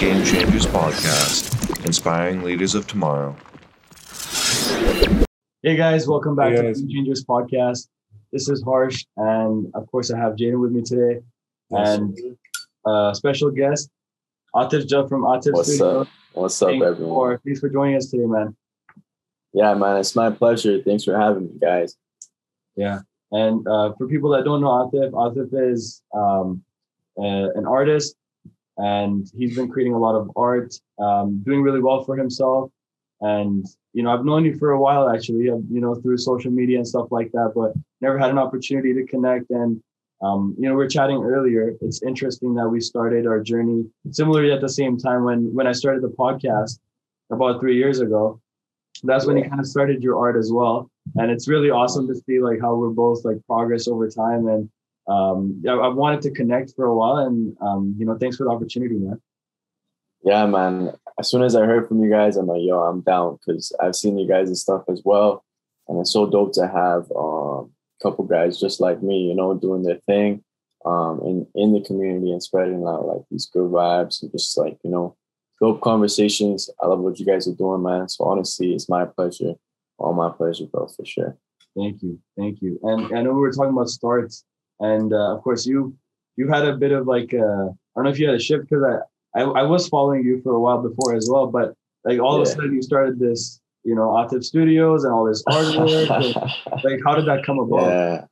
Game Changers Podcast, inspiring leaders of tomorrow. Hey guys, welcome back Hey, to. Game Changers Podcast. This is Harsh, and of course, I have Jaden with me today, and a special guest Aatif Jutt from Atif What's Studio. up? What's up, Thanks everyone? for, thanks for joining us today, man. Yeah, man, it's my pleasure. Thanks for having me, guys. Yeah, and uh, for people that don't know Aatif, Aatif is um, uh, an artist, and he's been creating a lot of art, um, doing really well for himself. And you know, I've known you for a while, actually, uh, you know, through social media and stuff like that, but never had an opportunity to connect. And um, you know, we are chatting earlier. It's interesting that we started our journey similarly at the same time when when I started the podcast about three years ago. That's when you kind of started your art as well and it's really awesome to see like how we're both like progress over time and um I, I've wanted to connect for a while and um you know thanks for the opportunity man Yeah, man. As soon as I heard from you guys, I'm like, yo, I'm down because I've seen you guys' and stuff as well, and it's so dope to have um, a couple guys just like me, you know, doing their thing um, in in the community and spreading out like these good vibes and just like you know, dope conversations. I love what you guys are doing, man. So honestly, it's my pleasure, all my pleasure, bro, for sure. thank you thank you and i know we were talking about starts and uh, of course you you had a bit of like uh i don't know if you had a shift because I, I i was following you for a while before as well but like all of a sudden you started this you know Atif Studios and all this artwork and, like how did that come about Yeah.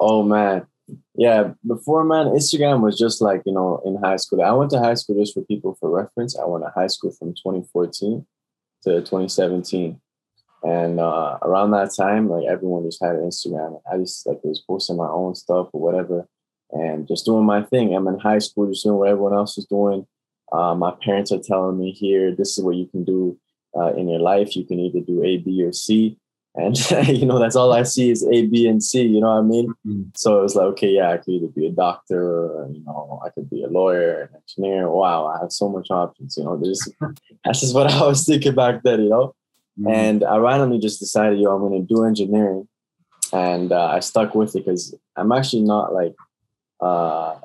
Oh man. Yeah. Before man, Instagram was just like, you know, in high school. I went to high school just for people for reference. I went to high school from 2014 to 2017. And uh, around that time, like everyone just had an Instagram. I just like was posting my own stuff or whatever and just doing my thing. I'm in high school, just doing what everyone else was doing. Uh, my parents are telling me here, this is what you can do uh, in your life. You can either do A, B, or C. And you know, that's all I see is A, B, and C. You know what I mean? Mhm. So it was like, okay, yeah, I could either be a doctor, or, you know, I could be a lawyer, an engineer. Wow, I have so much options. You know, there's that's just what I was thinking back then. You know, Mhm. and I randomly just decided, yo, I'm going to do engineering, and uh, I stuck with it because I'm actually not like, uh,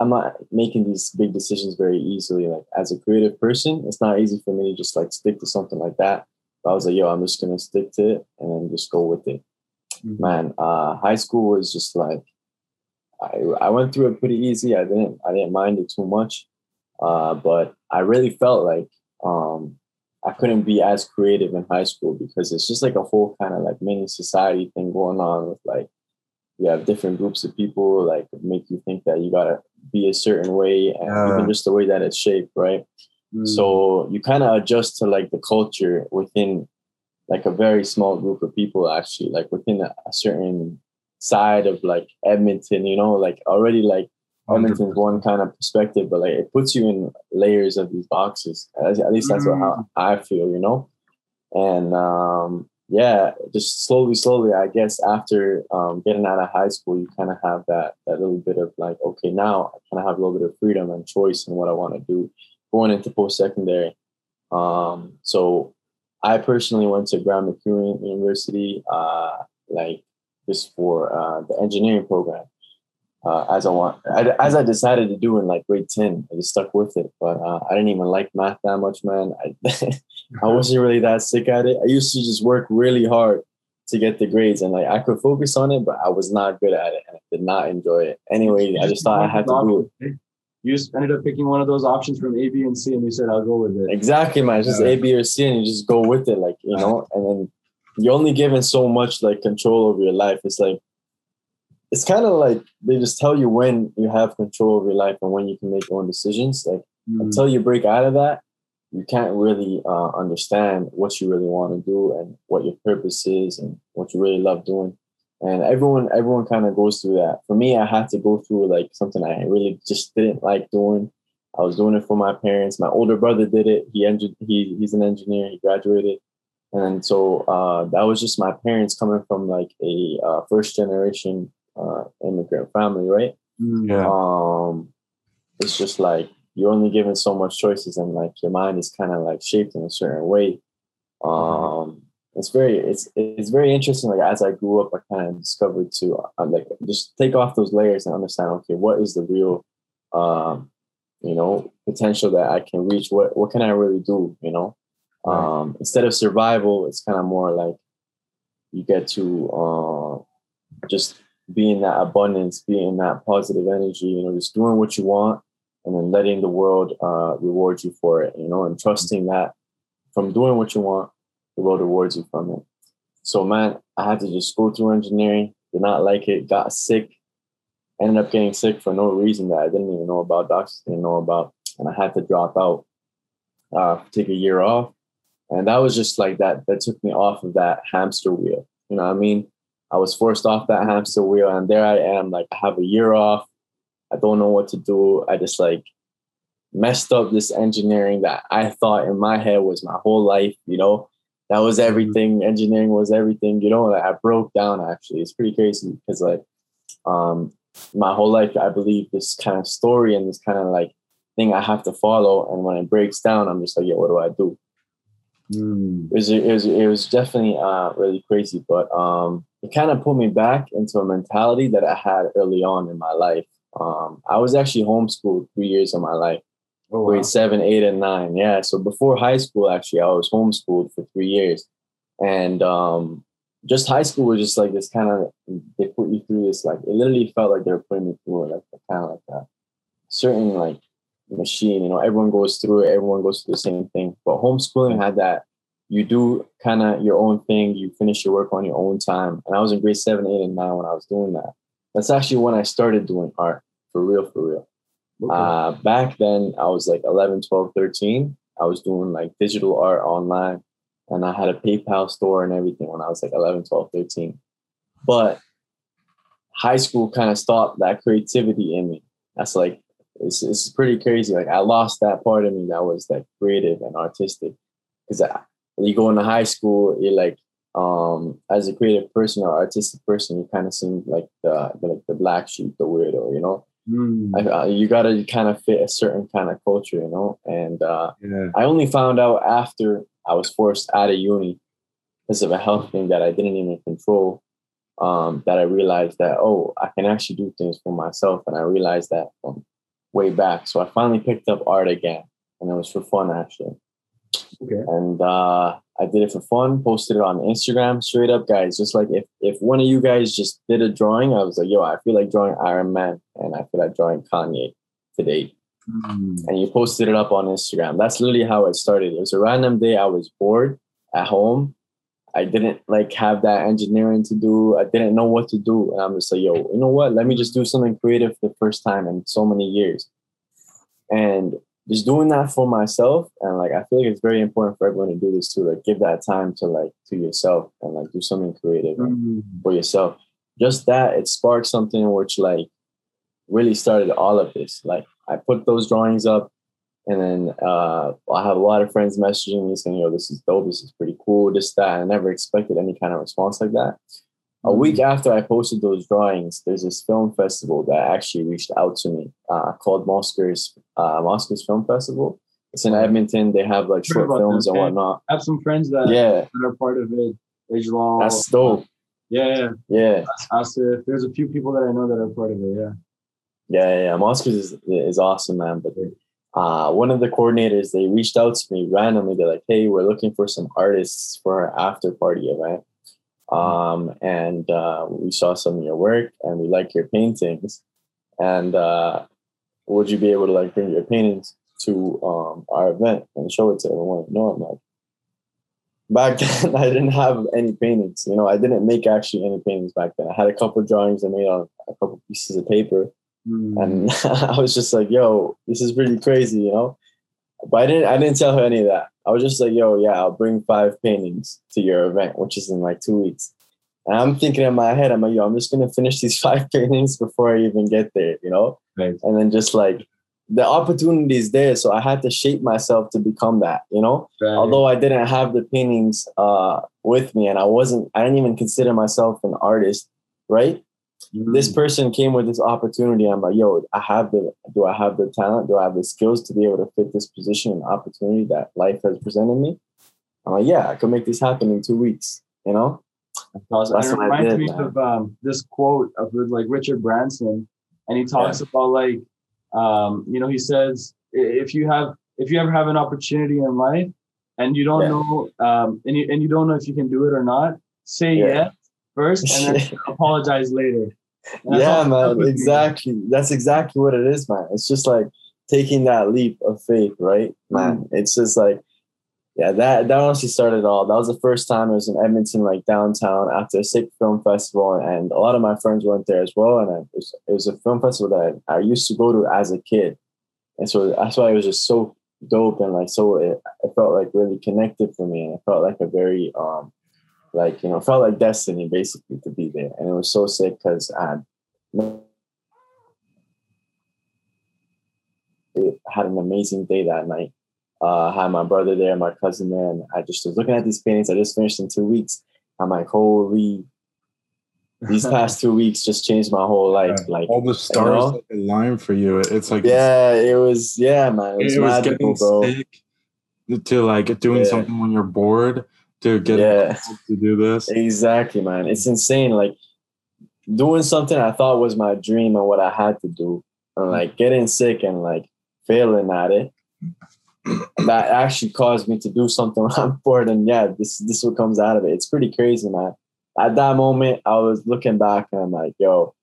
I'm not making these big decisions very easily. Like as a creative person, it's not easy for me to just like stick to something like that. But I was like, yo, I'm just gonna stick to it and then just go with it. Mhm. Man, uh, high school was just like, I I went through it pretty easy. I didn't I didn't mind it too much, uh, but I really felt like um, I couldn't be as creative in high school because it's just like a whole kind of like mini society thing going on with like you have different groups of people like make you think that you gotta be a certain way and even just the way that it's shaped, right? Mhm. So you kind of adjust to like the culture within like a very small group of people actually, like within a, a certain side of like Edmonton, you know, like already like Edmonton's one kind of perspective, but like it puts you in layers of these boxes. At, at least that's what how I feel, you know. And um, yeah, just slowly, slowly, I guess after um, getting out of high school, you kind of have that that little bit of like, okay, now I kind of have a little bit of freedom and choice in what I want to do going into post secondary. Um, so I personally went to Grant MacEwan University, uh, like just for uh, the engineering program. Uh, as I want, I, as I decided to do in like grade ten, I just stuck with it. But uh, I didn't even like math that much, man. I, I wasn't really that sick at it. I used to just work really hard to get the grades, and like I could focus on it, but I was not good at it, and I did not enjoy it. Anyway, I just thought I had to do it. You just ended up picking one of those options from A, B, and C, and you said, "I'll go with it." Exactly, man. It's just Yeah. A, B, or C, and you just go with it, like you know. And then you're only given so much like control over your life. It's like it's kind of like they just tell you when you have control of your life and when you can make your own decisions. Like Mhm. until you break out of that, you can't really uh, understand what you really want to do and what your purpose is and what you really love doing. And everyone, everyone kind of goes through that. For me, I had to go through like something I really just didn't like doing. I was doing it for my parents. My older brother did it. He engi- he he's an engineer. He graduated, and so uh, that was just my parents coming from like a uh, first generation uh, immigrant family, right? Mhm. Yeah. um it's just like you're only given so much choices and like your mind is kind of like shaped in a certain way um it's very it's it's very interesting like as i grew up i kind of discovered to uh, like just take off those layers and understand okay what is the real um you know, potential that I can reach. What what can I really do? You know, Right. um, instead of survival, it's kind of more like you get to uh, just be in that abundance, be in that positive energy. You know, just doing what you want, and then letting the world uh, reward you for it. You know, and trusting that from doing what you want, the world rewards you from it. So, man, I had to just go through engineering. Did not like it. Got sick. Ended up getting sick for no reason that I didn't even know about. Doctors didn't know about, and I had to drop out, uh, take a year off, and that was just like that. That took me off of that hamster wheel. You know what I mean? I was forced off that hamster wheel, and there I am. Like I have a year off. I don't know what to do. I just like messed up this engineering that I thought in my head was my whole life. You know, that was everything. Engineering was everything. You know, like I broke down. Actually, it's pretty crazy because like, um, my whole life I believe this kind of story and this kind of like thing I have to follow, and when it breaks down, I'm just like, yeah, what do I do? Mm. it was it was it was definitely uh really crazy but um it kind of put me back into a mentality that i had early on in my life um i was actually homeschooled three years of my life Oh, wow. grade seven eight and nine yeah so before high school actually i was homeschooled for three years and um just high school was just like this kind of they put you through this like it literally felt like they were putting me through like kind of like a certain like machine you know everyone goes through it everyone goes through the same thing but homeschooling had that you do kind of your own thing you finish your work on your own time and i was in grade seven eight and nine when i was doing that that's actually when i started doing art for real for real Okay. uh, back then, I was like 11, 12, 13. I was doing like digital art online and I had a PayPal store and everything when I was like 11, 12, 13. But high school kind of stopped that creativity in me. That's like, it's, it's pretty crazy. Like I lost that part of me that was like creative and artistic. Because I you go into high school, you're like, um, as a creative person or artistic person, you kind of seem like the, the like the black sheep, the weirdo, you know. Mm. I, uh, you got to kind of fit a certain kind of culture, you know. And uh, yeah. I only found out after I was forced out of uni because of a health thing that I didn't even control. Um, that I realized that oh, I can actually do things for myself, and I realized that from way back. So I finally picked up art again, and it was for fun actually. Okay. And uh, I did it for fun. Posted it on Instagram. Straight up, guys. Just like if if one of you guys just did a drawing, I was like, yo, I feel like drawing Iron Man, and I feel like drawing Kanye today Mm. and you posted it up on Instagram. That's literally how it started. It was a random day. I was bored at home. I didn't like have that engineering to do. I didn't know what to do. And I'm just like, yo, you know what? Let me just do something creative for the first time in so many years. And just doing that for myself. And like I feel like it's very important for everyone to do this too. Like give that time to like to yourself and like do something creative Mm. for yourself. Just that it sparked something which like really started all of this. Like I put those drawings up and then uh, I have a lot of friends messaging me saying, yo, this is dope, this is pretty cool, this, that. I never expected any kind of response like that. A week after I posted those drawings, there's this film festival that actually reached out to me uh, called Moscars uh, Moscars Film Festival. It's in Edmonton. They have like short films this, and whatnot. I have some friends that, Yeah, that are part of it. Ajlal. that's dope. Yeah, yeah. Yeah. There's a few people that I know that are part of it. Yeah. Yeah, yeah. Moscars is is awesome, man. But uh, one of the coordinators they reached out to me randomly. They're like, "Hey, we're looking for some artists for our after party event, um, and uh, we saw some of your work, and we like your paintings, and uh, would you be able to like bring your paintings to um, our event and show it to everyone?" No, I'm like. Back then, I didn't have any paintings. You know, I didn't make actually any paintings back then. I had a couple drawings I made on a couple pieces of paper, Mm. and I was just like, "Yo, this is pretty crazy," you know. But I didn't. I didn't tell her any of that. I was just like, "Yo, yeah, I'll bring five paintings to your event, which is in like two weeks." And I'm thinking in my head, I'm like, "Yo, I'm just gonna finish these five paintings before I even get there," you know. Right. And then just like the opportunity is there, so I had to shape myself to become that, you know Right. although I didn't have the paintings uh, with me and I wasn't, I didn't even consider myself an artist, right? Mm. This person came with this opportunity. I'm like, yo, I have the, do I have the talent? Do I have the skills to be able to fit this position and opportunity that life has presented me? I'm like, yeah, I could make this happen in two weeks, you know? That's it reminds did, me man. of um, this quote of like Richard Branson, and he talks about like Um, you know, he says if you have if you ever have an opportunity in life and you don't Yeah. know um, and you and you don't know if you can do it or not, say Yeah. yes first and then apologize later. Yeah, man, exactly. That's exactly what it is, man. It's just like taking that leap of faith, right, man? Mm. It's just like, yeah, that that honestly started it all. That was the first time I was in Edmonton, like downtown, after a sick film festival, and a lot of my friends went there as well. And it was, it was a film festival that I used to go to as a kid, and so that's why it was just so dope and like so it, it felt like really connected for me, and it felt like a very um like you know felt like destiny basically to be there and it was so sick because i had an amazing day that night uh I had my brother there my cousin there and i just was looking at these paintings i just finished in two weeks i'm like holy these past two weeks just changed my whole life Yeah, like all the stars know? that align for you. It's like yeah it was yeah man it was, it was magical getting bro sick to like doing Yeah. something when you're bored to get Yeah. to do this. Exactly, man. It's insane. Like doing something I thought was my dream and what I had to do, and like getting sick and like failing at it. That actually caused me to do something when I'm bored, and yeah, this this is what comes out of it. It's pretty crazy, man. At that moment, I was looking back and I'm like, yo,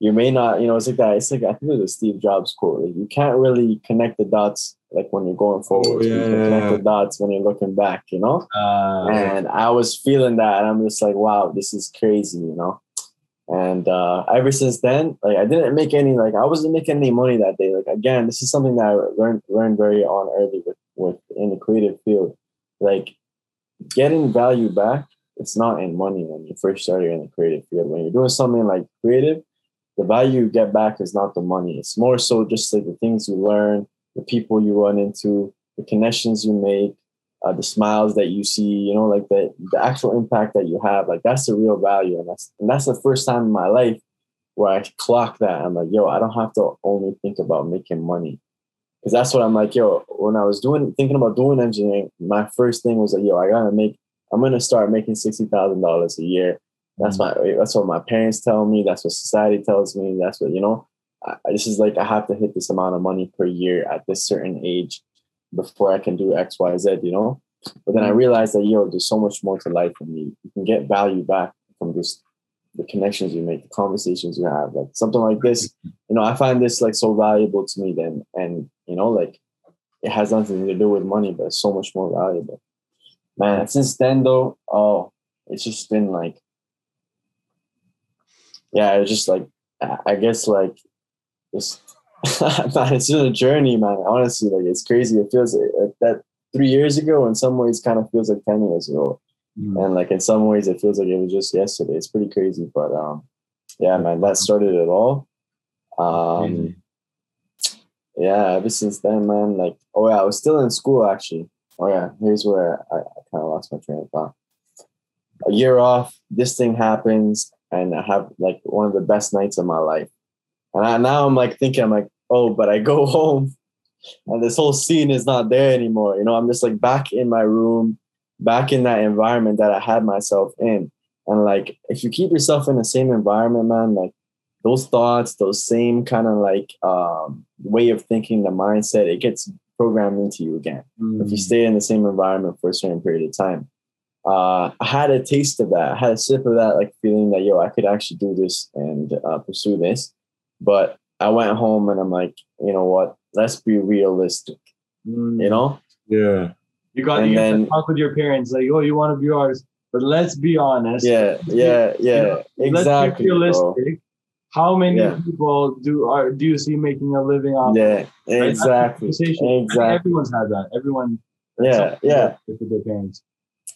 you may not, you know, it's like that. It's like I think it was a Steve Jobs quote. Like, you can't really connect the dots like when you're going forward. you yeah, can yeah, connect the dots when you're looking back, you know Uh, and I was feeling that, and I'm just like, wow, this is crazy, you know. And uh, ever since then, like I didn't make any, like I wasn't making any money that day. Like again, this is something that I learned learned very on early with with in the creative field. Like getting value back, it's not in money when you first started in the creative field. When you're doing something like creative, the value you get back is not the money. It's more so just like the things you learn, the people you run into, the connections you make, uh, the smiles that you see, you know, like the the actual impact that you have, like that's the real value, and that's and that's the first time in my life where I clock that. I'm like, yo, I don't have to only think about making money, because that's what I'm like, yo. When I was doing thinking about doing engineering, my first thing was like, yo, I gotta make. I'm gonna start making sixty thousand dollars a year. That's mm. my. That's what my parents tell me. That's what society tells me. That's what you know. I, this is like I have to hit this amount of money per year at this certain age before I can do X, Y, Z, you know? But then I mm. realized that, yo, there's so much more to life than you. You can get value back from just the connections you make, the conversations you have. Like something like this, you know, I find this like so valuable to me then. And, you know, like it has nothing to do with money, but it's so much more valuable. Man, since then though, oh, it's just been like, yeah, it's just like, I guess like, just man, it's just a journey, man. Honestly, like it's crazy. It feels like that three years ago. In some ways, kind of feels like ten years ago, mm. and like in some ways, it feels like it was just yesterday. It's pretty crazy, but um, yeah, man, that started it all. Um, yeah, ever since then, man. Like, oh yeah, I was still in school actually. Oh yeah, here's where I, I kind of lost my train of thought. A year off, this thing happens, and I have like one of the best nights of my life. And I, now I'm like thinking, I'm like, oh, but I go home and this whole scene is not there anymore. You know, I'm just like back in my room, back in that environment that I had myself in. And like, if you keep yourself in the same environment, man, like those thoughts, those same kind of like um, way of thinking, the mindset, it gets programmed into you again. If you stay in the same environment for a certain period of time. Uh, I had a taste of that. I had a sip of that, like feeling that, yo, I could actually do this and uh, pursue this. But I went home and I'm like, you know what? Let's be realistic. Mm. You know? Yeah. you got and you then- then, talk with your parents like, oh, you want to be artist, but let's be honest. Yeah, yeah, yeah. know, Exactly. Let's be bro. How many Yeah. people do are do you see making a living off? Yeah, Right? That's exactly. conversation. I think Exactly. Everyone's had that. Everyone. Yeah, yeah. With their parents.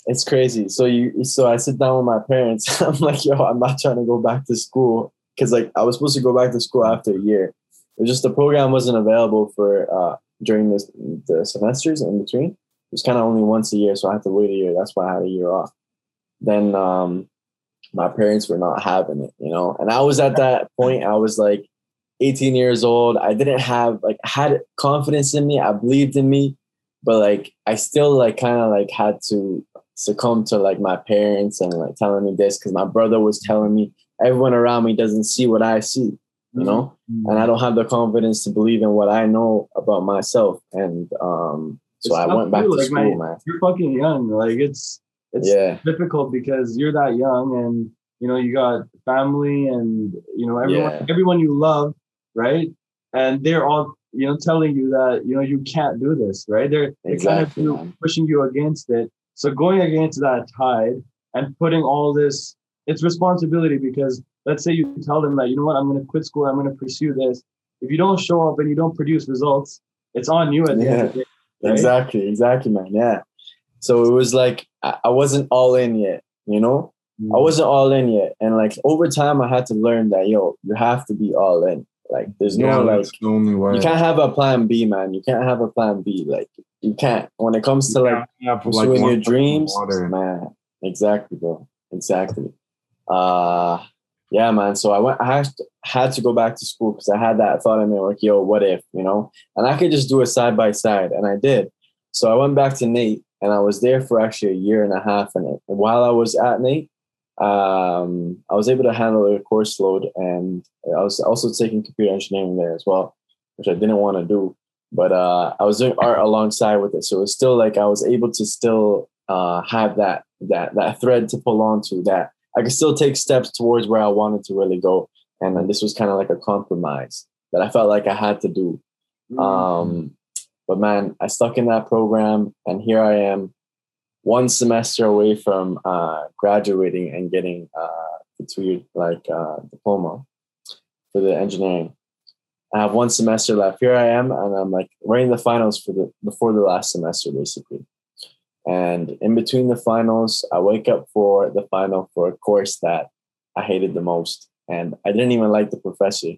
It's crazy. So you so I sit down with my parents. I'm like, yo, I'm not trying to go back to school. Cause like I was supposed to go back to school after a year. It was just the program wasn't available for uh during this the semesters in between. It was kind of only once a year, so I had to wait a year. That's why I had a year off. Then um my parents were not having it, you know. And I was at that point, I was like 18 years old. I didn't have like had confidence in me. I believed in me, but like I still like kind of like had to succumb to like my parents and like telling me this because my brother was telling me everyone around me doesn't see what I see. you know, and I don't have the confidence to believe in what I know about myself. And um, so It's I went back too, to like, school, man. You're fucking young. Like it's it's Yeah, difficult because you're that young and you know you got family and you know everyone Yeah. everyone you love right and they're all you know telling you that you know you can't do this right they're, they're Exactly, kind of man. pushing you against it so going against that tide and putting all this it's responsibility because let's say you tell them that you know what i'm going to quit school i'm going to pursue this if you don't show up and you don't produce results it's on you at the end of the day right? exactly, exactly, man. Yeah. So it was like I, I wasn't all in yet, you know. I mm. wasn't all in yet, and like over time, I had to learn that yo, you have to be all in. Like, there's yeah, no like the only way. you can't have a plan B, man. You can't have a plan B. Like you can't when it comes to You like have, pursuing one your foot in the dreams, man. Exactly, bro. Exactly. Uh yeah, man. So I went. I had to, had to go back to school because I had that thought in me, like, yo, what if, you know? And I could just do it side by side, and I did. So I went back to NAIT, and I was there for actually a year and a half. And while I was at NAIT, um, I was able to handle the course load, and I was also taking computer engineering there as well, which I didn't want to do. But uh, I was doing art alongside with it, so it's still like I was able to still uh, have that that that thread to pull onto. That I could still take steps towards where I wanted to really go, and then this was kind of like a compromise that I felt like I had to do. Mm. Um, but man, I stuck in that program, and here I am, one semester away from uh, graduating and getting uh, the two-year like uh, diploma for the engineering. I have one semester left. Here I am, and I'm like writing the finals for the before the last semester, basically. And in between the finals, I wake up for the final for a course that I hated the most, and I didn't even like the professor.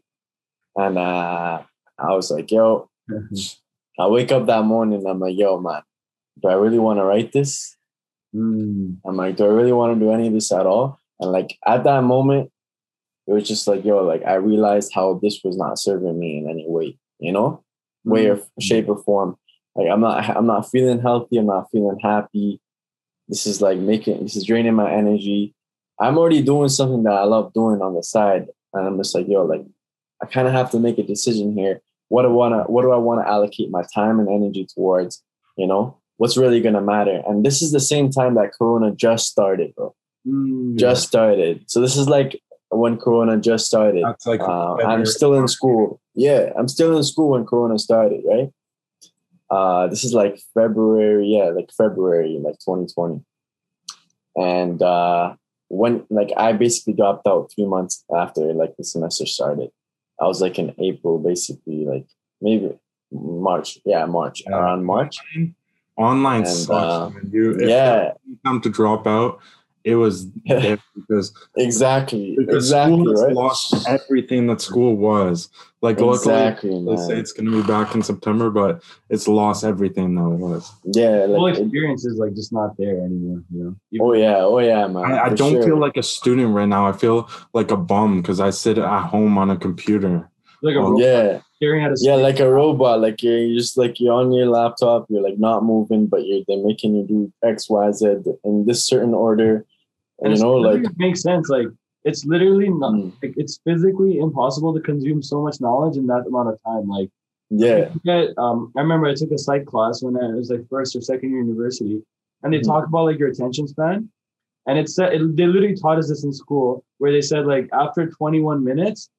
And uh, I was like, "Yo, I wake up that morning I'm like, yo, man, do I really want to write this? Mm. I'm like, do I really want to do any of this at all? And like at that moment, it was just like, yo, like I realized how this was not serving me in any way, you know, way or shape or form. Like I'm not, I'm not feeling healthy. I'm not feeling happy. This is like making, this is draining my energy. I'm already doing something that I love doing on the side, and I'm just like, yo, like I kind of have to make a decision here. What do I wanna, what do I want to allocate my time and energy towards? You know, what's really gonna matter? And this is the same time that Corona just started, bro. Mm. Just started. So this is like when Corona just started. That's like Uh, I'm still in school. Yeah, I'm still in school when Corona started, right? Uh, this is like February, yeah, like February, like 2020. And uh, when, like, I basically dropped out three months after, like, the semester started. I was like in April, basically, like maybe March. Yeah, March, around March. Online And, sucks. uh, man. You, if yeah, you come to drop out, it was because exactly, because exactly, school has right? lost everything that school was. Like luckily, exactly, they say it's going to be back in September, but it's lost everything that it was. Yeah, whole like, experience is like just not there anymore. You know. oh yeah, oh yeah, man. I, I don't sure. feel like a student right now. I feel like a bum because I sit at home on a computer. Like a Oh, robot Yeah, a yeah, like a robot. Like you're, just like you're on your laptop. You're like not moving, but you're they're making you do X, Y, Z in this certain order. And, it's you know, like it makes sense. Like it's literally not. Mm. Like, it's physically impossible to consume so much knowledge in that amount of time. Like yeah, get, um, I remember I took a psych class when I was like first or second year university, and they Mhm. talk about like your attention span, and it said it, they literally taught us this in school where they said like after 21 minutes,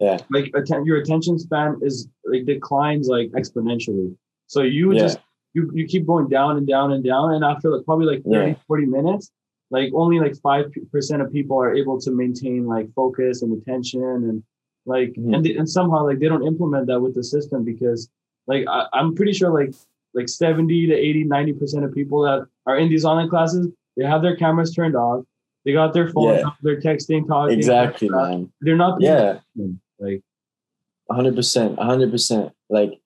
Yeah. like atten- your attention span is like declines like exponentially. So you Yeah. just you you keep going down and down and down, and after like probably like 30, Yeah. 40 minutes, like only like five percent of people are able to maintain like focus and attention and like Mhm. and they, and somehow like they don't implement that with the system because like I, i'm pretty sure like like 70 to 80 90 percent of people that are in these online classes they have their cameras turned off they got their phones Yeah. they're texting talking exactly, man. they're not Yeah, attention. Like hundred percent, hundred percent. Like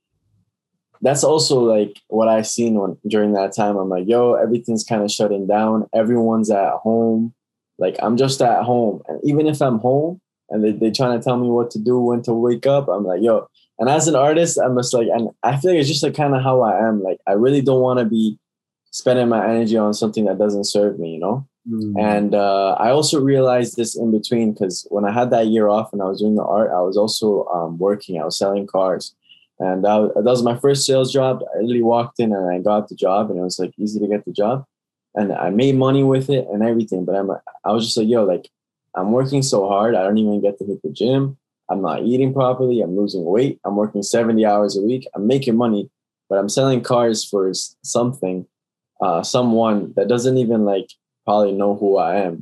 that's also like what I seen when during that time. I'm like, yo, everything's kind of shutting down. Everyone's at home. Like I'm just at home, and even if I'm home and they they trying to tell me what to do, when to wake up, I'm like, yo. And as an artist, I'm just like, and I feel like it's just like kind of how I am. Like I really don't want to be spending my energy on something that doesn't serve me, you know. Mm. And uh, I also realized this in between because when I had that year off and I was doing the art, I was also um, working. I was selling cars, and that was, that was my first sales job. I literally walked in and I got the job, and it was like easy to get the job, and I made money with it and everything. But I'm I was just like, yo, like I'm working so hard, I don't even get to hit the gym. I'm not eating properly. I'm losing weight. I'm working 70 hours a week. I'm making money, but I'm selling cars for something, uh, someone that doesn't even like probably know who I am.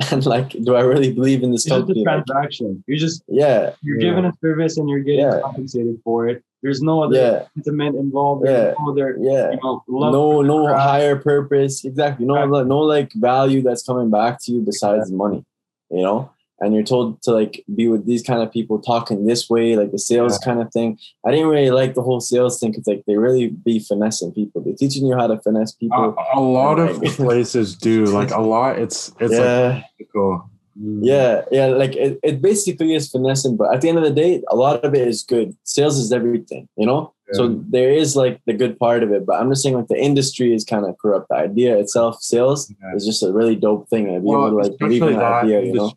And like, do I really believe in this It's just a company? Transaction. You're just yeah, you're Yeah. given a service and you're getting Yeah. compensated for it. There's no other yeah, sentiment involved. There's no other yeah. you know, love No, no craft. higher purpose. Exactly. No, Exactly. no like value that's coming back to you besides money. You know, and you're told to like be with these kind of people talking this way, like the sales kind of thing. I didn't really like the whole sales thing because like they really be finessing people. They're teaching you how to finesse A, people. a lot of Like- places do like a lot. It's it's yeah. like cool. Yeah, yeah, like it, it basically is finessing, but at the end of the day, a lot of it is good. Sales is everything, you know? So there is like the good part of it, but I'm just saying like the industry is kind of corrupt. The idea itself, sales Yeah. is just a really dope thing. And be Well, able to like especially that idea, you know?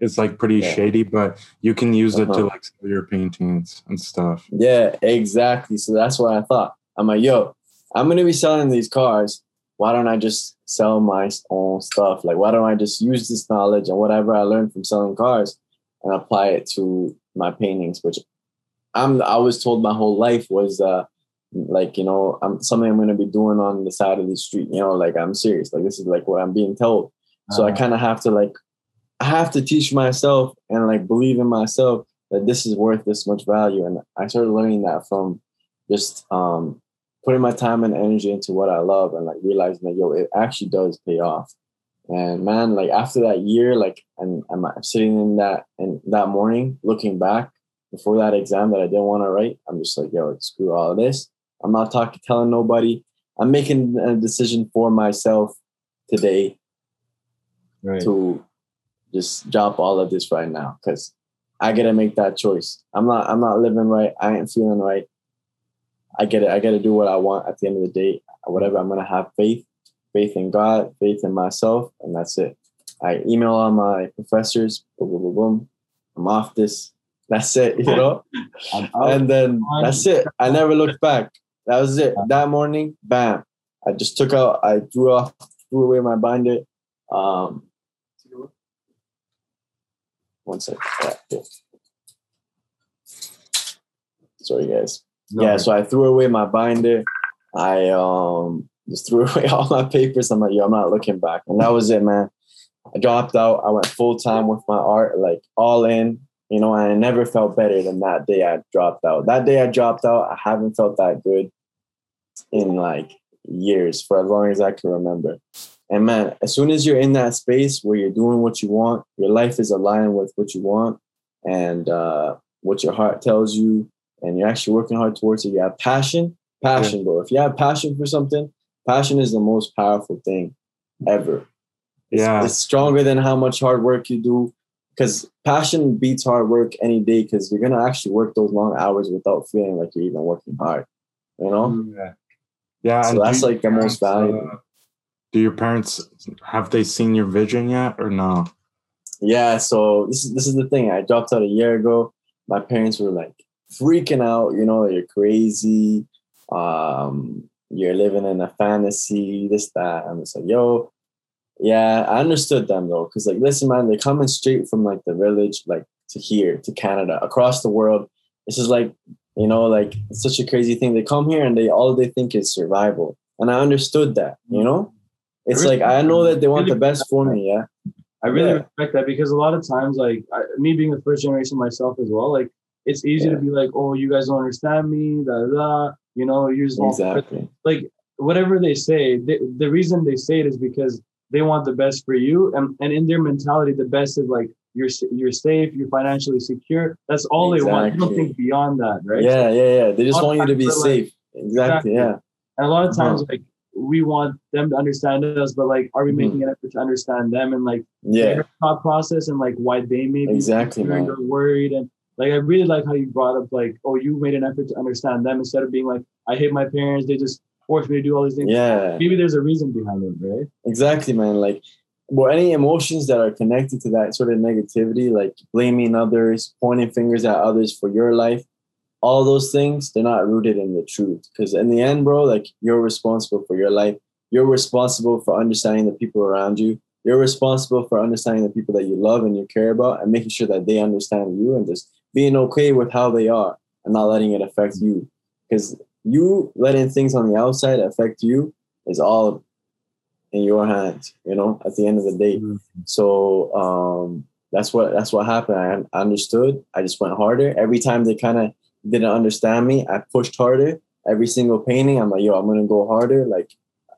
Is like pretty Yeah. shady, but you can use it to Uh-huh. like sell your paintings and stuff. Yeah, exactly. So that's what I thought. I'm like, yo, I'm gonna be selling these cars. Why don't I just sell my own stuff? Like, why don't I just use this knowledge and whatever I learned from selling cars and apply it to my paintings, which I'm I was told my whole life was uh like, you know, I'm something I'm gonna be doing on the side of the street, you know, like I'm serious. Like this is like what I'm being told. So I Uh-huh. kind of have to like I have to teach myself and like believe in myself that this is worth this much value. And I started learning that from just um putting my time and energy into what I love and like realizing that yo, it actually does pay off. And man, like after that year, like and I'm sitting in that and that morning looking back before that exam that I didn't want to write, I'm just like, yo, screw all of this. I'm not talking telling nobody. I'm making a decision for myself today Right. to just drop all of this right now because I gotta make that choice. I'm not I'm not living right. I ain't feeling right. I get it. I gotta do what I want at the end of the day. Whatever I'm gonna have faith, faith in God, faith in myself, and that's it. I email all my professors, boom, boom, boom, boom. I'm off this. That's it, you know? And then that's it. I never looked back. That was it. That morning, bam. I just took out, I threw off, threw away my binder. Um, one second. Yeah, yeah. Sorry, guys. No, Yeah, so I threw away my binder. I um just threw away all my papers. I'm like, yo, I'm not looking back. And that was it, man. I dropped out. I went full time with my art, like all in, you know, and I never felt better than that day I dropped out. That day I dropped out, I haven't felt that good in like years for as long as I can remember. And man, as soon as you're in that space where you're doing what you want, your life is aligned with what you want and uh, what your heart tells you, and you're actually working hard towards it. You have passion, passion, bro. If you have passion for something, passion is the most powerful thing ever. It's, Yeah. it's stronger than how much hard work you do. Because passion beats hard work any day. Because you're gonna actually work those long hours without feeling like you're even working hard. You know. Mm. Yeah. Yeah. So that's your like the most uh, valuable. Do your parents have they seen your vision yet or no? Yeah, so this is this is the thing. I dropped out a year ago. My parents were like freaking out, you know, you're crazy. Um, you're living in a fantasy, this, that. I'm just like, yo, yeah, I understood them though. Cause like, listen, man, they're coming straight from like the village, like to here, to Canada, across the world. This is like, you know, like such a crazy thing. They come here and they all they think is survival. And I understood that, you know? It's like I know that they want the best for me, yeah. I really Yeah. respect that because a lot of times, like I, me being the first generation myself as well, like it's easy to be like, oh, you guys don't understand me, da da. You know, you just Exactly. like whatever they say. They, the reason they say it is because they want the best for you, and and in their mentality, the best is like you're you're safe, you're financially secure. That's all they want. You don't think beyond that, right? Yeah, yeah, yeah. They just want you to be we're like- safe. Exactly. Exactly. Yeah. And a lot of times, Uh-huh. like we want them to understand us, but like, are we Mhm. making an effort to understand them and like Yeah. their thought process and like why they may be Exactly, concerned man. or worried and like I really like how you brought up like oh you made an effort to understand them instead of being like I hate my parents they just forced me to do all these things Yeah. maybe there's a reason behind it right Exactly, man. Like well, any emotions that are connected to that sort of negativity, like blaming others, pointing fingers at others for your life, all those things, they're not rooted in the truth. Because in the end, bro, like you're responsible for your life. You're responsible for understanding the people around you. You're responsible for understanding the people that you love and you care about and making sure that they understand you and just being okay with how they are and not letting it affect you. Because you letting things on the outside affect you is all in your hands, you know, at the end of the day. Mhm. So um that's what that's what happened. I understood. I just went harder. Every time they kind of didn't understand me, I pushed harder. Every single painting, I'm like, yo, I'm gonna go harder. Like,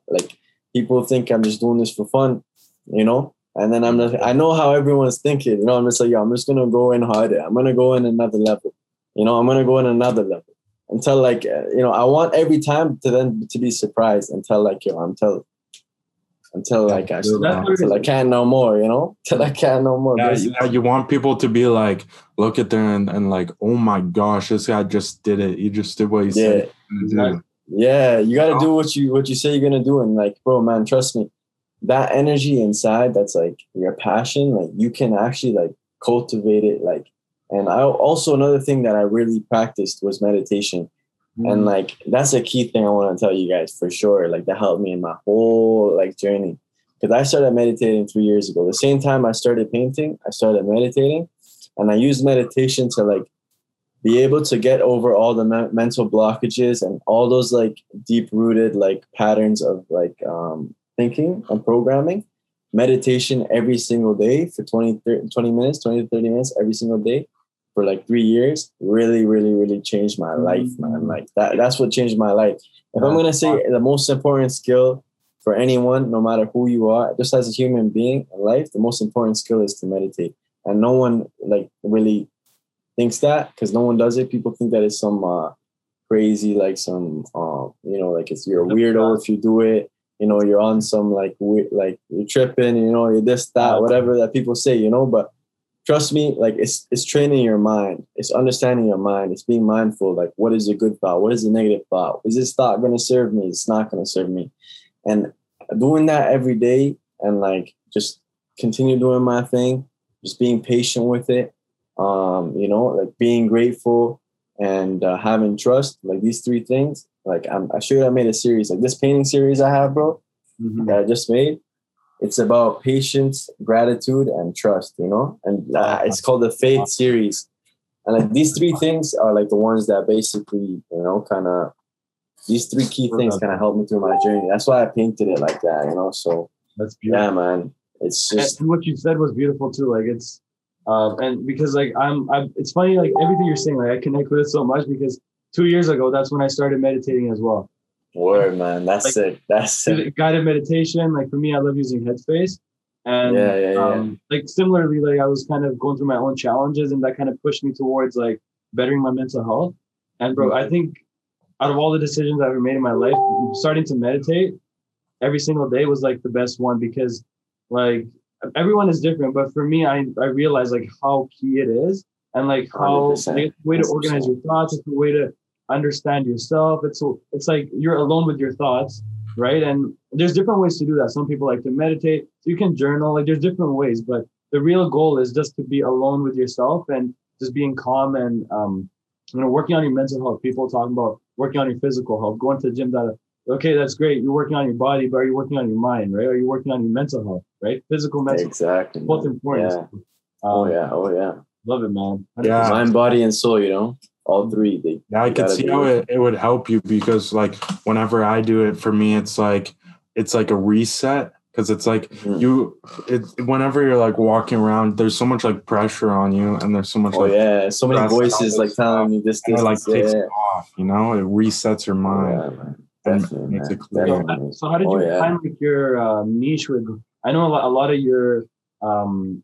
like people think I'm just doing this for fun, you know. And then I'm just, I know how everyone's thinking, you know. I'm just like, yo, I'm just gonna go in harder. I'm gonna go in another level, you know. I'm gonna go in another level until like, uh, you know, I want every time to then to be surprised until like, yo, I'm tell until like I That's until I can't no more, you know, till I can't no more. Yeah, basically. yeah, you want people to be like, look at them and, and like, oh my gosh, this guy just did it. He just did what he yeah. said he was gonna do. Yeah, you got to do what you what you say you're gonna do, and like, bro, man, trust me, that energy inside, that's like your passion. Like, you can actually like cultivate it. Like, and I also another thing that I really practiced was meditation, and like that's a key thing I want to tell you guys for sure. Like, that helped me in my whole like journey because I started meditating three years ago. The same time I started painting, I started meditating, and I used meditation to like be able to get over all the me- mental blockages and all those like deep rooted like patterns of like um, thinking and programming meditation every single day for 20 30, 20 minutes 20 to 30 minutes every single day for like three years really really really changed my life man like that that's what changed my life if i'm gonna say the most important skill for anyone no matter who you are just as a human being in life the most important skill is to meditate and no one like really thinks that because no one does it. People think that it's some uh, crazy, like some, um, you know, like it's you're a weirdo if you do it. You know, you're on some like weird, like you're tripping. You know, you're this, that, whatever that people say. You know, but trust me, like it's it's training your mind. It's understanding your mind. It's being mindful. Like, what is a good thought? What is a negative thought? Is this thought going to serve me? It's not going to serve me. And doing that every day and like just continue doing my thing, just being patient with it um, you know, like being grateful and uh, having trust, like these three things. Like I'm, I sure I made a series, like this painting series I have, bro, Mhm. that I just made. It's about patience, gratitude, and trust. You know, and uh, it's called the Faith series. And like these three things are like the ones that basically, you know, kind of these three key things kind of helped me through my journey. That's why I painted it like that, you know. So That's beautiful. yeah, man, it's just and what you said was beautiful too. Like it's, um, and because like I'm, I'm, it's funny. Like everything you're saying, like I connect with it so much because two years ago, that's when I started meditating as well. Word, man. That's Like- sick. That's sick. Guided meditation. Like for me, I love using Headspace. And Yeah, yeah, yeah. um, like similarly, like I was kind of going through my own challenges, and that kind of pushed me towards like bettering my mental health. And bro, I think out of all the decisions I've ever made in my life, starting to meditate every single day was like the best one because like everyone is different, but for me, I I realized like how key it is and like how like, it's a way to organize your thoughts. It's a way to understand yourself. It's so it's like you're alone with your thoughts, right? And there's different ways to do that. Some people like to meditate. So you can journal. Like there's different ways, but the real goal is just to be alone with yourself and just being calm and um, you know working on your mental health. People talking about working on your physical health, going to the gym. That okay, that's great. You're working on your body, but are you working on your mind, right? Are you working on your mental health, right? Physical, mental, Exactly. both important. Yeah. Um, Oh yeah. Oh yeah. love it, man. Yeah. Mind, body, and soul. You know, all three. They. Yeah, I they could see how it, it would help you because like whenever I do it for me, it's like it's like a reset because it's like Mhm. you it whenever you're like walking around, there's so much like pressure on you and there's so much Oh like yeah, so many voices like telling you this, and this, it like this, takes yeah. it off, you know, it resets your Oh, mind. yeah, and Definitely, makes man. it clear. So, Definitely. so how did you Oh, yeah. find like your um, niche with? I know a lot, a lot of your um,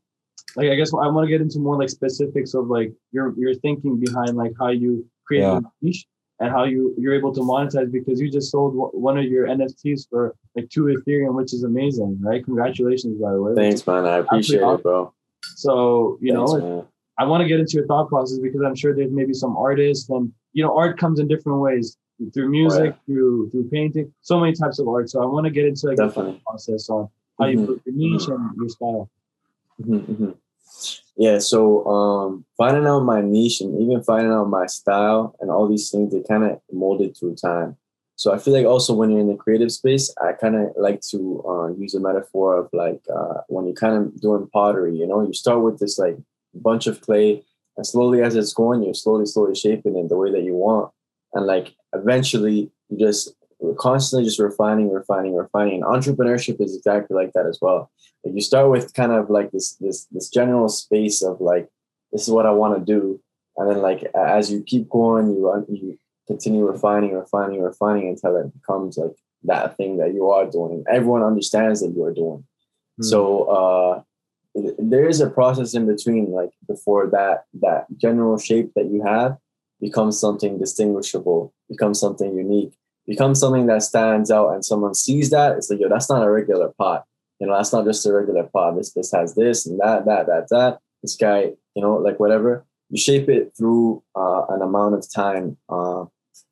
like I guess I want to get into more like specifics of like your your thinking behind like how you create Yeah. a niche and how you you're able to monetize because you just sold one of your NFTs for like two Ethereum, which is amazing, right? Congratulations, by the way. Thanks, man. I appreciate it, bro. So you Thanks, know, man. I want to get into your thought process because I'm sure there's maybe some artists and you know art comes in different ways through music, through through painting, so many types of art. So I want to get into like the Definitely. thought process on how you Mhm. build your niche and your style. Mhm, mhm. Yeah, so um, finding out my niche and even finding out my style and all these things, they kind of molded through time. So I feel like also when you're in the creative space, I kind of like to uh, use a metaphor of like uh, when you're kind of doing pottery, you know, you start with this like bunch of clay, and slowly as it's going, you're slowly, slowly shaping it the way that you want, and like eventually you just we're constantly just refining, refining, refining. And entrepreneurship is exactly like that as well. Like you start with kind of like this this this general space of like this is what I want to do, and then like as you keep going, you you continue refining, refining, refining until it becomes like that thing that you are doing. Everyone understands that you are doing. So uh, th- there is a process in between, like before that that general shape that you have becomes something distinguishable, becomes something unique, becomes something that stands out, and someone sees that. It's like, yo, that's not a regular pot. You know, that's not just a regular pot. This this has this and that, that, that, that. This guy, you know, like whatever. You shape it through uh, an amount of time. Uh,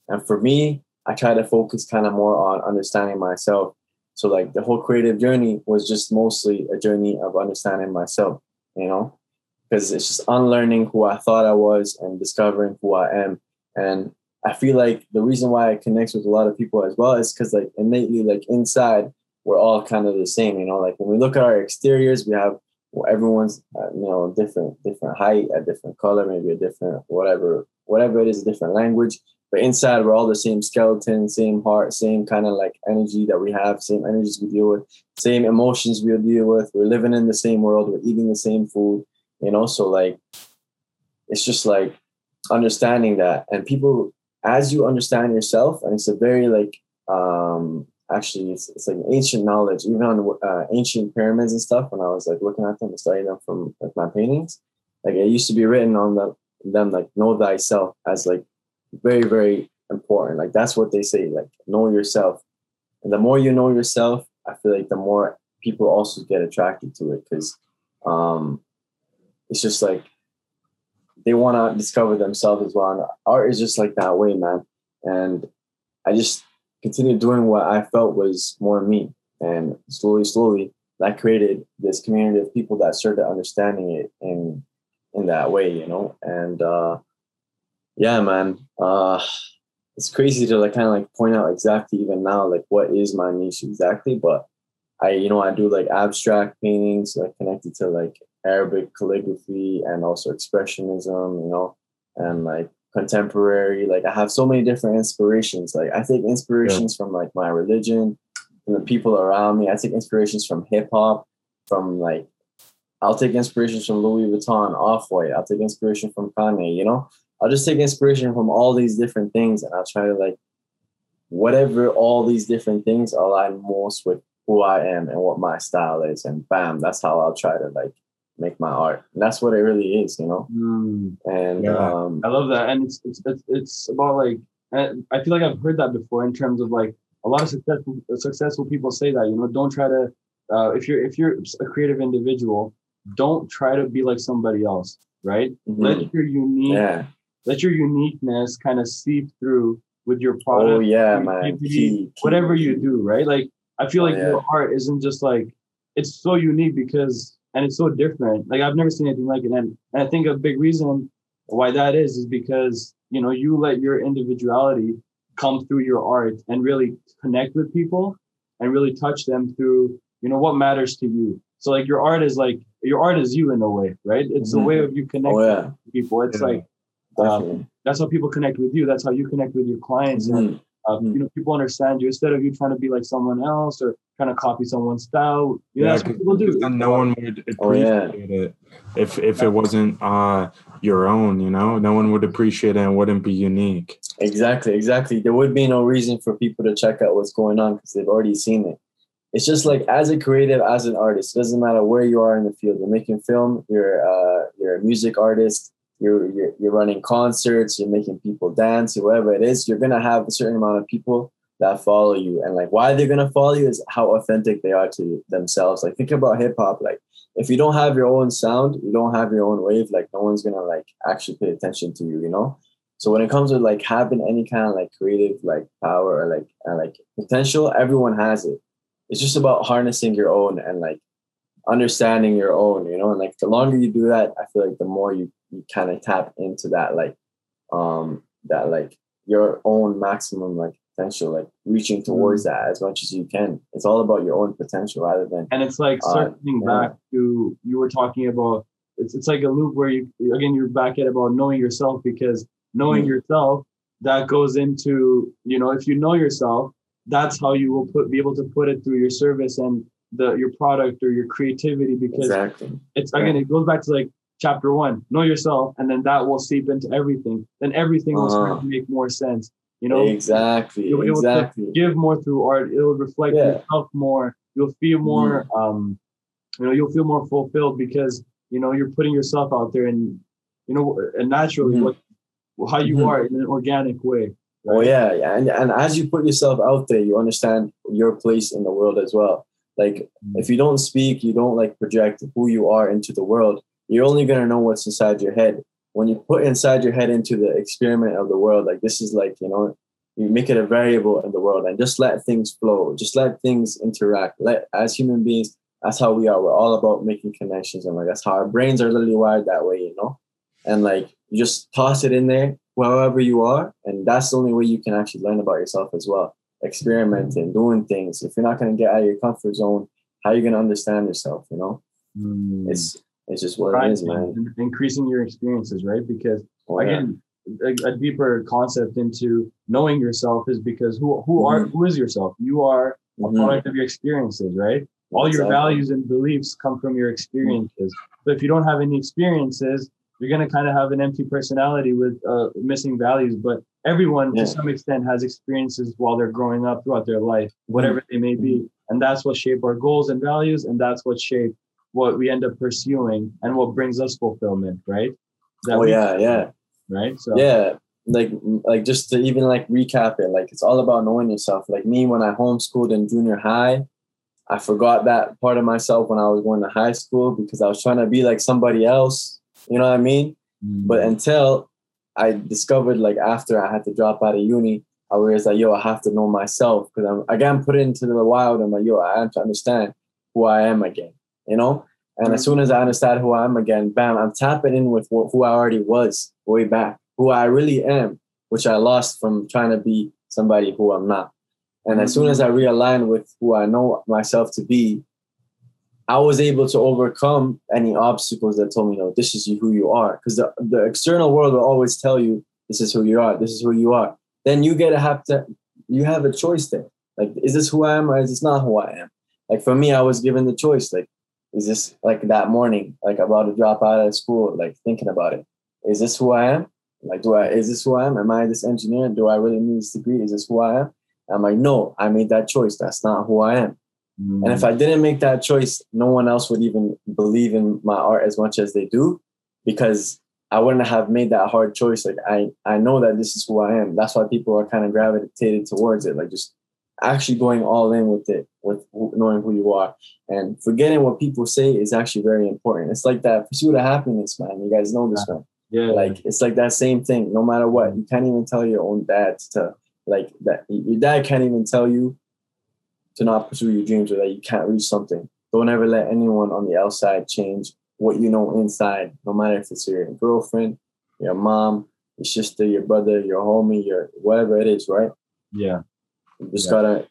and for me, I try to focus kind of more on understanding myself. So like the whole creative journey was just mostly a journey of understanding myself, you know, because it's just unlearning who I thought I was and discovering who I am. And I feel like the reason why I connect with a lot of people as well is because like innately, like inside, we're all kind of the same, you know. Like when we look at our exteriors, we have well, everyone's uh, you know different, different height, a different color, maybe a different whatever, whatever it is, a different language. But inside, we're all the same skeleton, same heart, same kind of like energy that we have, same energies we deal with, same emotions we deal with. We're living in the same world. We're eating the same food, you know. So like, it's just like understanding that, and people, as you understand yourself, and it's a very like, um, actually, it's it's like ancient knowledge, even on uh, ancient pyramids and stuff. When I was like looking at them and studying them from like my paintings, like it used to be written on the, them like know thyself as like very very important like that's what they say like know yourself and the more you know yourself i feel like the more people also get attracted to it because um it's just like they want to discover themselves as well. And art is just like that way man. And i just continued doing what i felt was more me. And slowly slowly that created this community of people that started understanding it in in that way you know? And uh yeah man. Uh it's crazy to like kind of like point out exactly even now like what is my niche exactly but i you know i do like abstract paintings like connected to like arabic calligraphy and also expressionism you know and like contemporary. Like i have so many different inspirations. Like i take inspirations from like my religion from the people around me. I take inspirations from hip-hop from like i'll take inspirations from louis vuitton off-white. I'll take inspiration from kanye you know? I'll just take inspiration from all these different things and I'll try to like whatever all these different things align most with who I am and what my style is. And bam, that's how I'll try to like make my art. And that's what it really is, you know? Mm, And Yeah. um I love that, and it's it's it's, it's about like I feel like I've heard that before in terms of like a lot of successful successful people say that you know don't try to uh, if you're if you're a creative individual don't try to be like somebody else right mhm. let your unique yeah. let your uniqueness kind of seep through with your product Oh yeah, your man. creativity, Key, key, whatever you do right like i feel Oh, like yeah. your art isn't just like it's so unique because and it's so different. Like i've never seen anything like it. And, and i think a big reason why that is is because you know you let your individuality come through your art and really connect with people and really touch them through you know what matters to you. So like your art is like your art is you in a way right? It's a Mhm. way of you connecting Oh yeah, people. It's Yeah. like um, that's how people connect with you. That's how you connect with your clients. And Uh, Mhm. you know people understand you instead of you trying to be like someone else or trying to copy someone's style you know, that's what people do then no one would Oh, yeah. appreciate it if if it wasn't uh your own, you know. No one would appreciate it and wouldn't be unique. Exactly, exactly. There would be no reason for people to check out what's going on because they've already seen it. It's just like as a creative, as an artist, it doesn't matter where you are in the field. You're making film, you're uh, you're a music artist, you're, you're you're running concerts, you're making people dance, whoever it is, you're gonna have a certain amount of people that follow you. And like why they're gonna follow you is how authentic they are to themselves. Like think about hip hop. Like if you don't have your own sound, you don't have your own wave, like no one's gonna like actually pay attention to you, you know? So when it comes to like having any kind of like creative like power or like uh, like potential, everyone has it. it's just about harnessing your own and like understanding your own, you know, and like the longer you do that, I feel like the more you, you kind of tap into that like um that like your own maximum like potential, like reaching towards Mm. that as much as you can. It's all about your own potential rather than and it's like Uh, circling yeah. back to you were talking about it's, it's like a loop where you again you're back at about knowing yourself because knowing Mhm. yourself that goes into you know if you know yourself that's how you will put be able to put it through your service and the your product or your creativity because exactly. it's again it goes back to like chapter one know yourself and then that will seep into everything then everything will start Uh-huh. to make more sense you know exactly. you'll be able Exactly. give more through art it'll reflect Yeah. yourself more you'll feel more Mm-hmm. um you know you'll feel more fulfilled because you know you're putting yourself out there and you know and naturally Mhm. what how you Mhm. are in an organic way Oh yeah, yeah, and and as you put yourself out there, you understand your place in the world as well. Like Mm. if you don't speak, you don't like project who you are into the world. You're only gonna know what's inside your head. When you put inside your head into the experiment of the world, like this is like you know, you make it a variable in the world and just let things flow. Just let things interact. Let as human beings, that's how we are. We're all about making connections, and like that's how our brains are literally wired that way, you know. And like you just toss it in there wherever you are, and that's the only way you can actually learn about yourself as well. Experimenting, doing things. If you're not gonna get out of your comfort zone, how are you gonna understand yourself? You know, Mm. it's it's just what it is, man. increasing your experiences right because Oh, yeah. again a, a deeper concept into knowing yourself is because who who are Mhm. who is yourself you are a Mhm. product of your experiences right all your values and beliefs come from your experiences. So if you don't have any experiences, you're going to kind of have an empty personality with uh, missing values. But everyone, Yeah. to some extent, has experiences while they're growing up throughout their life, whatever they may be, and that's what shape our goals and values, and that's what shape what we end up pursuing and what brings us fulfillment, right? That Oh we- yeah, yeah. right. So yeah like like just to even like recap it like it's all about knowing yourself like me when i homeschooled in junior high i forgot that part of myself when i was going to high school because i was trying to be like somebody else you know what i mean Mm. but until i discovered like after i had to drop out of uni i realized like yo i have to know myself because i'm again put into the wild i'm like yo i have to understand who i am again you know and as mm. soon as i understand who i am again bam i'm tapping in with wh- who i already was way back who i really am which i lost from trying to be somebody who i'm not and as soon as i mm. realign with who i know myself to be I was able to overcome any obstacles that told me, no, this is who you are. Because the, the external world will always tell you, this is who you are, this is who you are. Then you get to have to, you have a choice there. Like, is this who I am or is this not who I am? Like, for me, I was given the choice. Like, is this like that morning, like about to drop out of school, like thinking about it? Is this who I am? Like, do I, is this who I am? Am I this engineer? Do I really need this degree? Is this who I am? I'm like, no, I made that choice. That's not who I am. And if I mm. didn't make that choice, no one else would even believe in my art as much as they do because I wouldn't have made that hard choice. Like I, I know that this is who I am. That's why people are kind of gravitated towards it. Like just actually going all in with it, with knowing who you are and forgetting what people say is actually very important. It's like that pursuit of happiness, man. You guys know this one. yeah, Like it's like that same thing. No matter what, you can't even tell your own dad to like that. Your dad can't even tell you to not pursue your dreams or that you can't reach something. Don't ever let anyone on the outside change what you know inside. No matter if it's your girlfriend, your mom, your sister, your brother, your homie, your whatever it is, right? yeah. You just Yeah. gotta.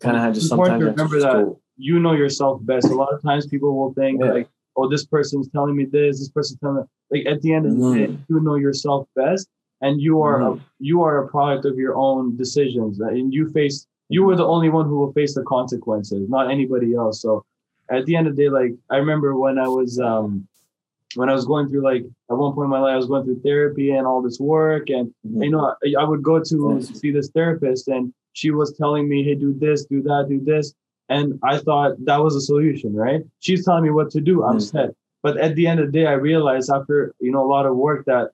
Kind of have just It's important sometimes to remember just that go. you know yourself best. A lot of times people will think Yeah. like, oh, this person's telling me this, this person's telling me like at the end of the day, Mhm. you know yourself best and you are a, Mhm. you are a product of your own decisions. And you face you are the only one who will face the consequences, not anybody else. So at the end of the day, like I remember when I was um when I was going through like at one point in my life, I was going through therapy and all this work and Mhm. you know, I, I would go to Yes. see this therapist and she was telling me, hey, do this, do that, do this. And I thought that was a solution, right? She's telling me what to do. I'm Mhm. set. But at the end of the day, I realized after, you know, a lot of work that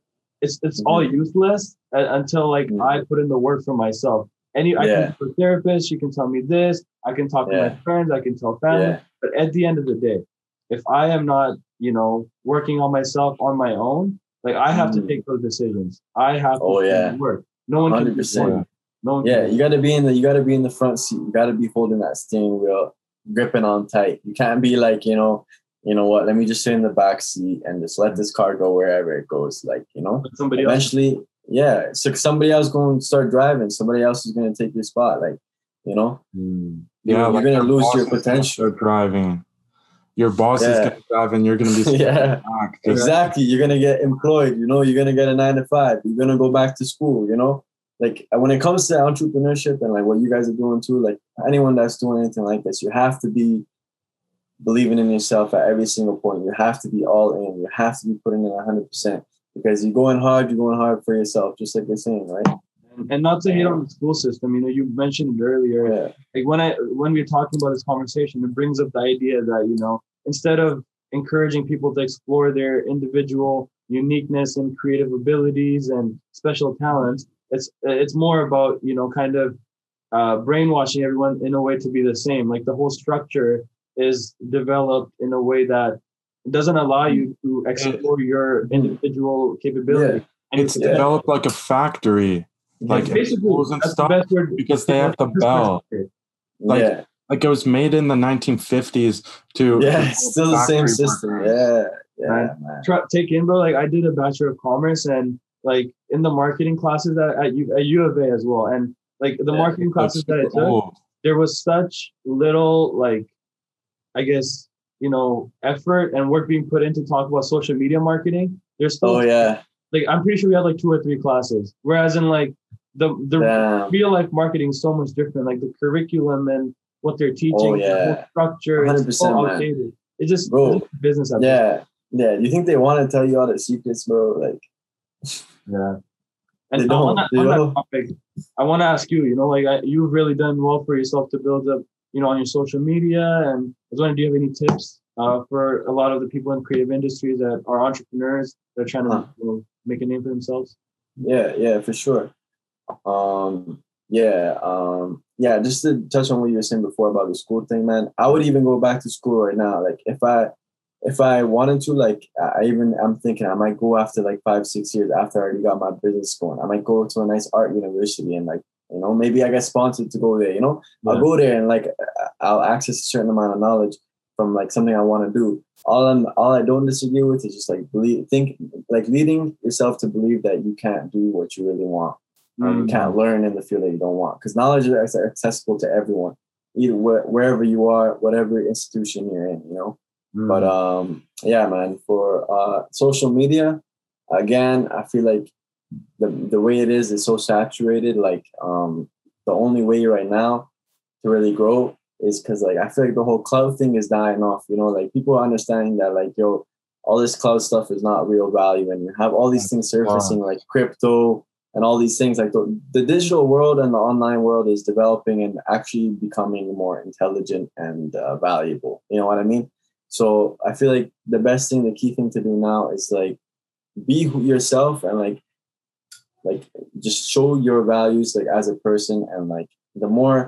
it's it's all Mhm. useless uh, until like Mhm. I put in the work for myself. Any I can to a therapist, she can tell me this, I can talk to my friends, I can tell family. Yeah. But at the end of the day, if I am not, you know, working on myself on my own, like I have to Mm. take those decisions. I have to Oh, do yeah. work. No one can do it for 100%. me. No one Yeah, you got to be in the you got to be in the front seat. You got to be holding that steering wheel, gripping on tight. You can't be like you know, you know what? Let me just sit in the back seat and just let this car go wherever it goes. Like you know, But somebody else. eventually, yeah. So somebody else going to start driving. Somebody else is going to take your spot. Like you know, Mm. you're, Yeah, you're like going to lose your potential. start driving. Your boss is Yeah. gonna drive, and you're gonna be Yeah. back. Exactly. You're gonna get employed. You know, you're gonna get a nine to five. You're gonna go back to school. You know, like uh, when it comes to entrepreneurship and like what you guys are doing too. Like anyone that's doing anything like this, you have to be believing in yourself at every single point. You have to be all in. You have to be putting in hundred percent because you're going hard. You're going hard for yourself, just like you're saying, right? And, not to hate on the school system, you know, you mentioned it earlier. Yeah. Like when I when we are talking about this conversation, it brings up the idea that you know instead of encouraging people to explore their individual uniqueness and creative abilities and special talents, it's it's more about you know kind of uh, brainwashing everyone in a way to be the same. Like the whole structure is developed in a way that doesn't allow you to explore your individual capability. And it's it's- developed like a factory, like basically schools and that's the best word because they have the bell. Like- yeah. Like it was made in the 1950s to Yeah. It's still the same system. workers. Yeah. Yeah, Right. man. try, take in, bro. Like I did a bachelor of commerce and like in the marketing classes at, at, U, at U of A as well. And like the Yeah, marketing classes that I took, old. there was such little like, I guess you know, effort and work being put in to talk about social media marketing. There's still Oh yeah. like I'm pretty sure we had like two or three classes. Whereas in like the the Damn. real life marketing is so much different. Like the curriculum and what they're teaching, Oh, the whole yeah. structure, it's so 100%, man. outdated. It's just, Bro. it's just business. Yeah. Yeah. You think they want to tell you all the secrets, bro? Like Yeah. And don't, on, that, they on don't. topic, I want to ask you, you know, like I, you've really done well for yourself to build up, you know, on your social media. And I was wondering, do you have any tips uh, for a lot of the people in creative industries that are entrepreneurs that are trying to you know, make a name for themselves? Yeah, yeah, for sure. Um, yeah, um, yeah. Just to touch on what you were saying before about the school thing, man. I would even go back to school right now. Like if I, if I wanted to, like I even I'm thinking I might go after like five, six years after I already got my business going. I might go to a nice art university and like you know maybe I get sponsored to go there. You know, I'll go there and like I'll access a certain amount of knowledge from like something I want to do. All I'm all I don't disagree with is just like believe think like leading yourself to believe that you can't do what you really want and you Mm. can't learn in the field that you don't want because knowledge is accessible to everyone either where, wherever you are whatever institution you're in you know Mm. but um yeah man for uh social media again i feel like the the way it is is so saturated like um the only way right now to really grow is because like i feel like the whole cloud thing is dying off you know like people are understanding that like yo all this cloud stuff is not real value and you have all these things surfacing like crypto and all these things like the, the digital world and the online world is developing and actually becoming more intelligent and uh, valuable you know what i mean so i feel like the best thing the key thing to do now is like be who- yourself and like like just show your values like as a person and like the more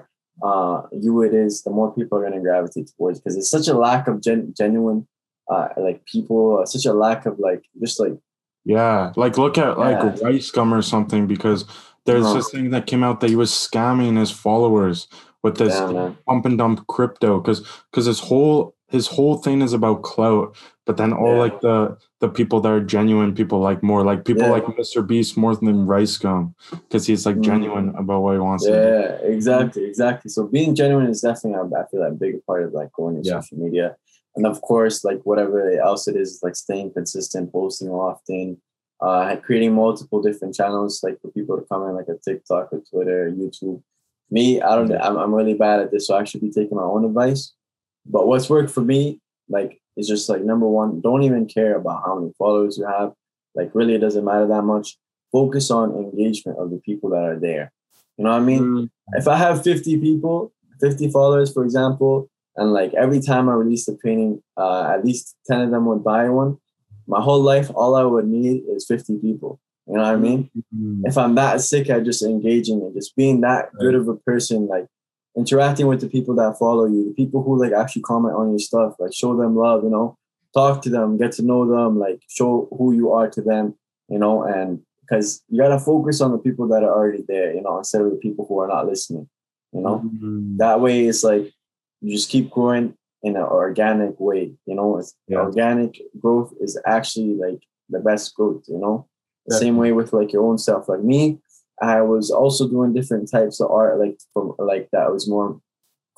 uh you it is the more people are going to gravitate towards because it's such a lack of gen- genuine uh like people uh, such a lack of like just like Yeah, like look at like Yeah. Rice Gum or something because there's Uh-huh. this thing that came out that he was scamming his followers with this Damn, pump and dump crypto because because his whole his whole thing is about clout, but then all Yeah. like the the people that are genuine people like more like people Yeah. like Mr. Beast more than Rice Gum because he's like Mm. genuine about what he wants to do. Yeah, exactly, exactly. So being genuine is definitely, I feel like, a big part of like going to Yeah. social media, and of course, like whatever else it is, like staying consistent, posting often, uh, creating multiple different channels, like for people to come in, like a TikTok, or Twitter, YouTube. Me, I don't, I'm, I'm really bad at this, so I should be taking my own advice. But what's worked for me, like, is just like number one, don't even care about how many followers you have. Like, really, it doesn't matter that much. Focus on engagement of the people that are there. You know what I mean? Mm. if I have 50 people, 50 followers, for example, and like every time I release a painting, uh, at least 10 of them would buy one, my whole life, all I would need is 50 people. You know what I mean? Mm. If I'm that sick at just engaging and just being that good of a person, like interacting with the people that follow you, the people who like actually comment on your stuff, like show them love, you know, talk to them, get to know them, like show who you are to them, you know, and because you gotta focus on the people that are already there, you know, instead of the people who are not listening. You know, Mm. that way it's like you just keep growing in an organic way. You know, it's Yeah. organic growth is actually like the best growth. You know, the same way with like your own self. Like me, I was also doing different types of art, like from like that was more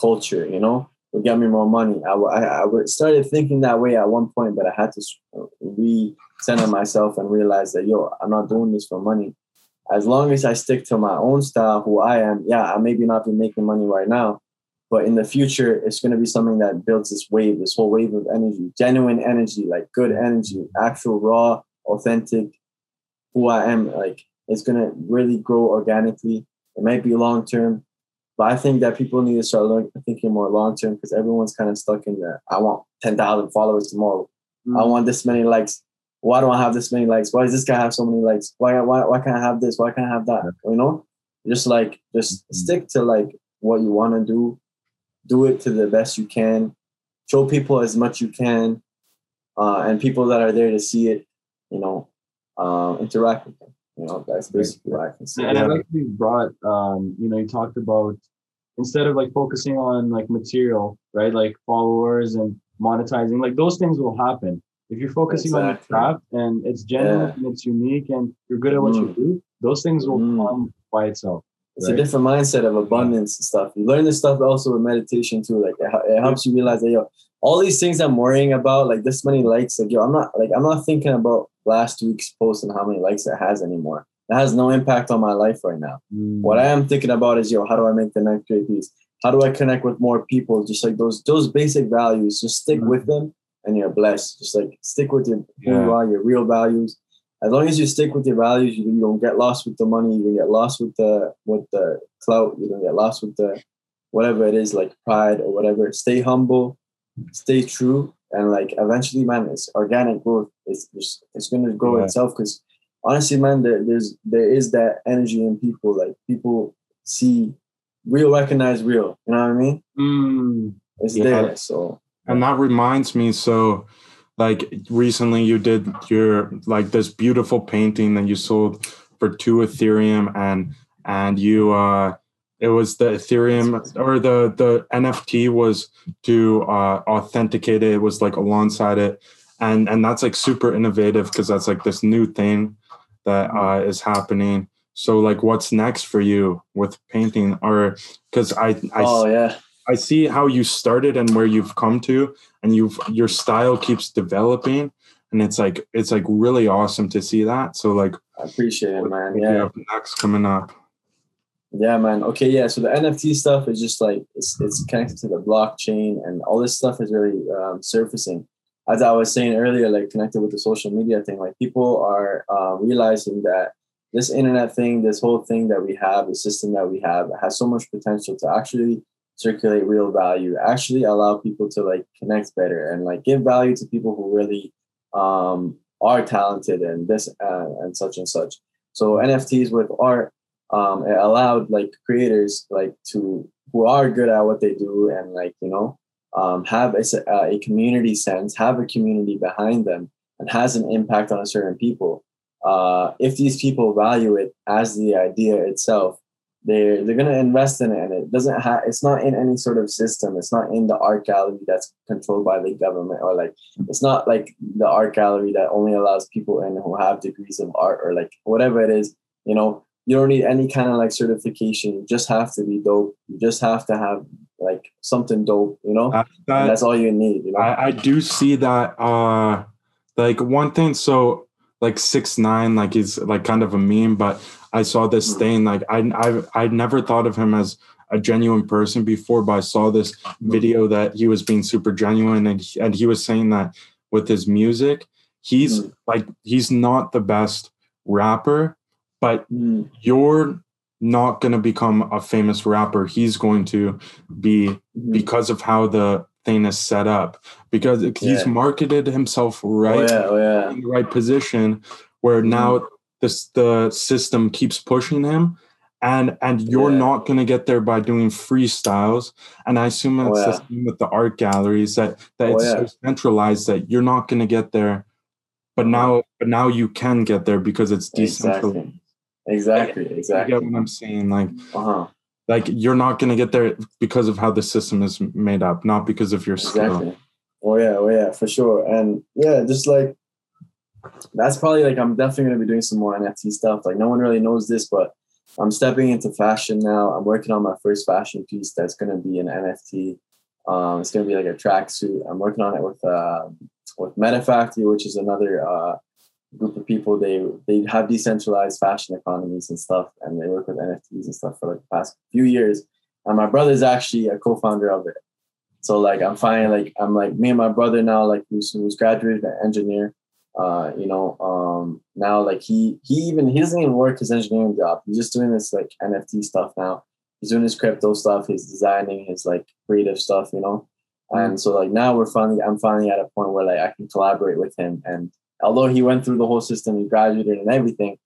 culture. You know, would get me more money. I, I, would- started thinking that way at one point, but I had to recenter myself and realize that yo, I'm not doing this for money. As long as I stick to my own style, who I am, yeah, I maybe not be making money right now, but in the future, it's going to be something that builds this wave, this whole wave of energy, genuine energy, like good energy, actual raw, authentic, who I am. Like it's going to really grow organically. It might be long term, but I think that people need to start thinking more long term because everyone's kind of stuck in the I want 10,000 followers tomorrow. I want this many likes. Why do I have this many likes? Why does this guy have so many likes? Why why why can't I have this? Why can't I have that? You know, just like just Mhm. stick to like what you want to do, do it to the best you can, show people as much you can, uh, and people that are there to see it, you know, uh, interact with them. You know, that's basically what I can say. And I like you brought, um, you know, you talked about instead of like focusing on like material, right? Like followers and monetizing, like those things will happen. If you're focusing on your Exactly. craft and it's genuine Yeah. and it's unique and you're good at what you Mm. do, those things will Mm. come by itself. It's right? a different mindset of abundance and stuff. You learn this stuff also with meditation too. Like it, it helps you realize that yo, all these things I'm worrying about, like this many likes, like yo, I'm not like I'm not thinking about last week's post and how many likes it has anymore. That has no impact on my life right now. Mm. What I am thinking about is yo, how do I make the next great piece? How do I connect with more people? Just like those those basic values, just stick Mhm. with them and you're blessed. Just like stick with your who you are, your real values. As long as you stick with your values, you, you don't get lost with the money. You don't get lost with the with the clout. You don't get lost with the whatever it is, like pride or whatever. Stay humble, stay true, and like eventually, man, it's organic growth. It's just it's gonna grow Yeah. itself because honestly, man, there, there's there is that energy in people. Like people see real, recognize real. You know what I mean? Mm. It's Yeah. there. So and that reminds me so like recently you did your like this beautiful painting that you sold for two ethereum and and you uh it was the ethereum or the the nft was to uh authenticate it it was like alongside it and and that's like super innovative because that's like this new thing that uh is happening so like what's next for you with painting or because i i oh yeah. I see how you started and where you've come to, and you've your style keeps developing, and it's like it's like really awesome to see that. So like, I appreciate it, man. Yeah. next coming up? Yeah, man. Okay, yeah. So the NFT stuff is just like it's it's connected to the blockchain, and all this stuff is really um, surfacing. As I was saying earlier, like connected with the social media thing, like people are uh, realizing that this internet thing, this whole thing that we have, the system that we have, has so much potential to actually circulate real value, actually allow people to like connect better and like give value to people who really um, are talented and this uh, and such and such. So NFTs with art um, it allowed like creators like to who are good at what they do and like you know um, have a, uh, a community sense, have a community behind them, and has an impact on a certain people. Uh, if these people value it as the idea itself, they're they're gonna invest in it, and it doesn't have. It's not in any sort of system. It's not in the art gallery that's controlled by the government, or like it's not like the art gallery that only allows people in who have degrees of art, or like whatever it is. You know, you don't need any kind of like certification. You just have to be dope. You just have to have like something dope. You know, and that, that's all you need. You know. I, I do see that. Uh, like one thing, so like six nine, like he's like kind of a meme, but I saw this Mm. thing. Like I I I never thought of him as a genuine person before, but I saw this video that he was being super genuine, and he, and he was saying that with his music, he's Mm. like he's not the best rapper, but you're not going to become a famous rapper. He's going to be mhm. because of how the thing is set up because he's Yeah. marketed himself Oh right yeah, oh yeah. in the right position where Mm-hmm. now this the system keeps pushing him and and you're Yeah. not going to get there by doing freestyles and i assume Oh, it's the same with the art galleries that that Oh, it's yeah. so centralized that you're not going to get there but now but now you can get there because it's decentralized. Exactly. Exactly. You Exactly. get what I'm saying? Like Uh-huh. like you're not gonna get there because of how the system is made up, not because of your skill. Exactly. Oh yeah, oh yeah, for sure. And yeah, just like that's probably like I'm definitely gonna be doing some more NFT stuff. Like no one really knows this, but I'm stepping into fashion now. I'm working on my first fashion piece that's gonna be an NFT. Um, it's gonna be like a tracksuit. I'm working on it with uh, with Meta Factory, which is another uh, group of people. They they have decentralized fashion economies and stuff, and they work with NFTs and stuff for like the past few years. And my brother's actually a co-founder of it. So like I'm finally like I'm like me and my brother now like who's who's graduated an engineer. Uh, you know, um, now like he he even he doesn't even work his engineering job. He's just doing this like NFT stuff now. He's doing his crypto stuff. He's designing his like creative stuff. You know, and so like now we're finally I'm finally at a point where like I can collaborate with him. And although he went through the whole system, he graduated and everything.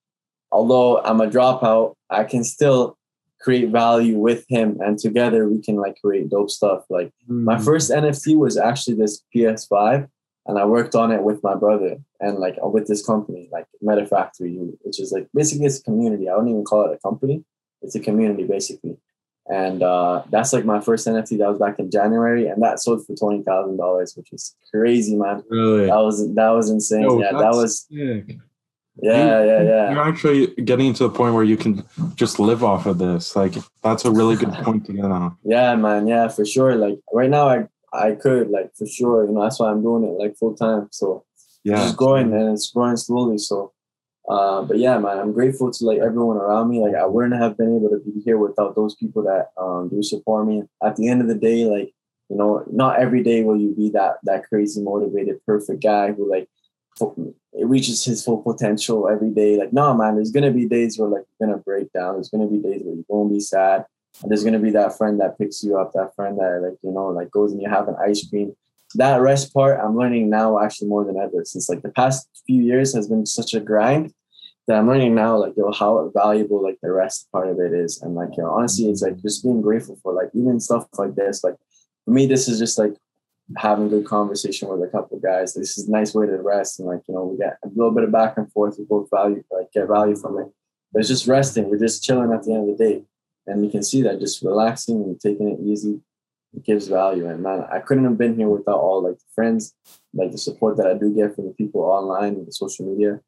Although I'm a dropout, I can still create value with him and together we can like create dope stuff like my Mm. first nft was actually this ps5 and i worked on it with my brother and like with this company like meta factory which is like basically it's a community i don't even call it a company it's a community basically and uh, that's like my first nft that was back in january and that sold for $20000 which is crazy man Really? that was that was insane Yo, yeah that was sick. yeah yeah yeah You're actually getting to the point where you can just live off of this. Like that's a really good point to get on. Yeah, man. Yeah, for sure. Like right now, I I could like for sure. You know, that's why I'm doing it like full time. So Yeah. just growing and it's growing slowly. So, uh, but yeah, man, I'm grateful to like everyone around me. Like I wouldn't have been able to be here without those people that um do support me. At the end of the day, like you know, not every day will you be that that crazy motivated perfect guy who like it reaches his full potential every day. Like, no, man, there's gonna be days where like you're gonna break down. There's gonna be days where you're gonna be sad. And there's gonna be that friend that picks you up, that friend that like, you know, like goes and you have an ice cream. That rest part I'm learning now actually more than ever. Since like the past few years has been such a grind that I'm learning now like yo how valuable like the rest part of it is. And like, you know, honestly, it's like just being grateful for like even stuff like this. Like for me, this is just like having a good conversation with a couple guys. This is a nice way to rest and like, you know, we get a little bit of back and forth. We both value like get value from it. But it's just resting. We're just chilling at the end of the day. And you can see that just relaxing and taking it easy it gives value. And man, I couldn't have been here without all like the friends, like the support that I do get from the people online and the social media.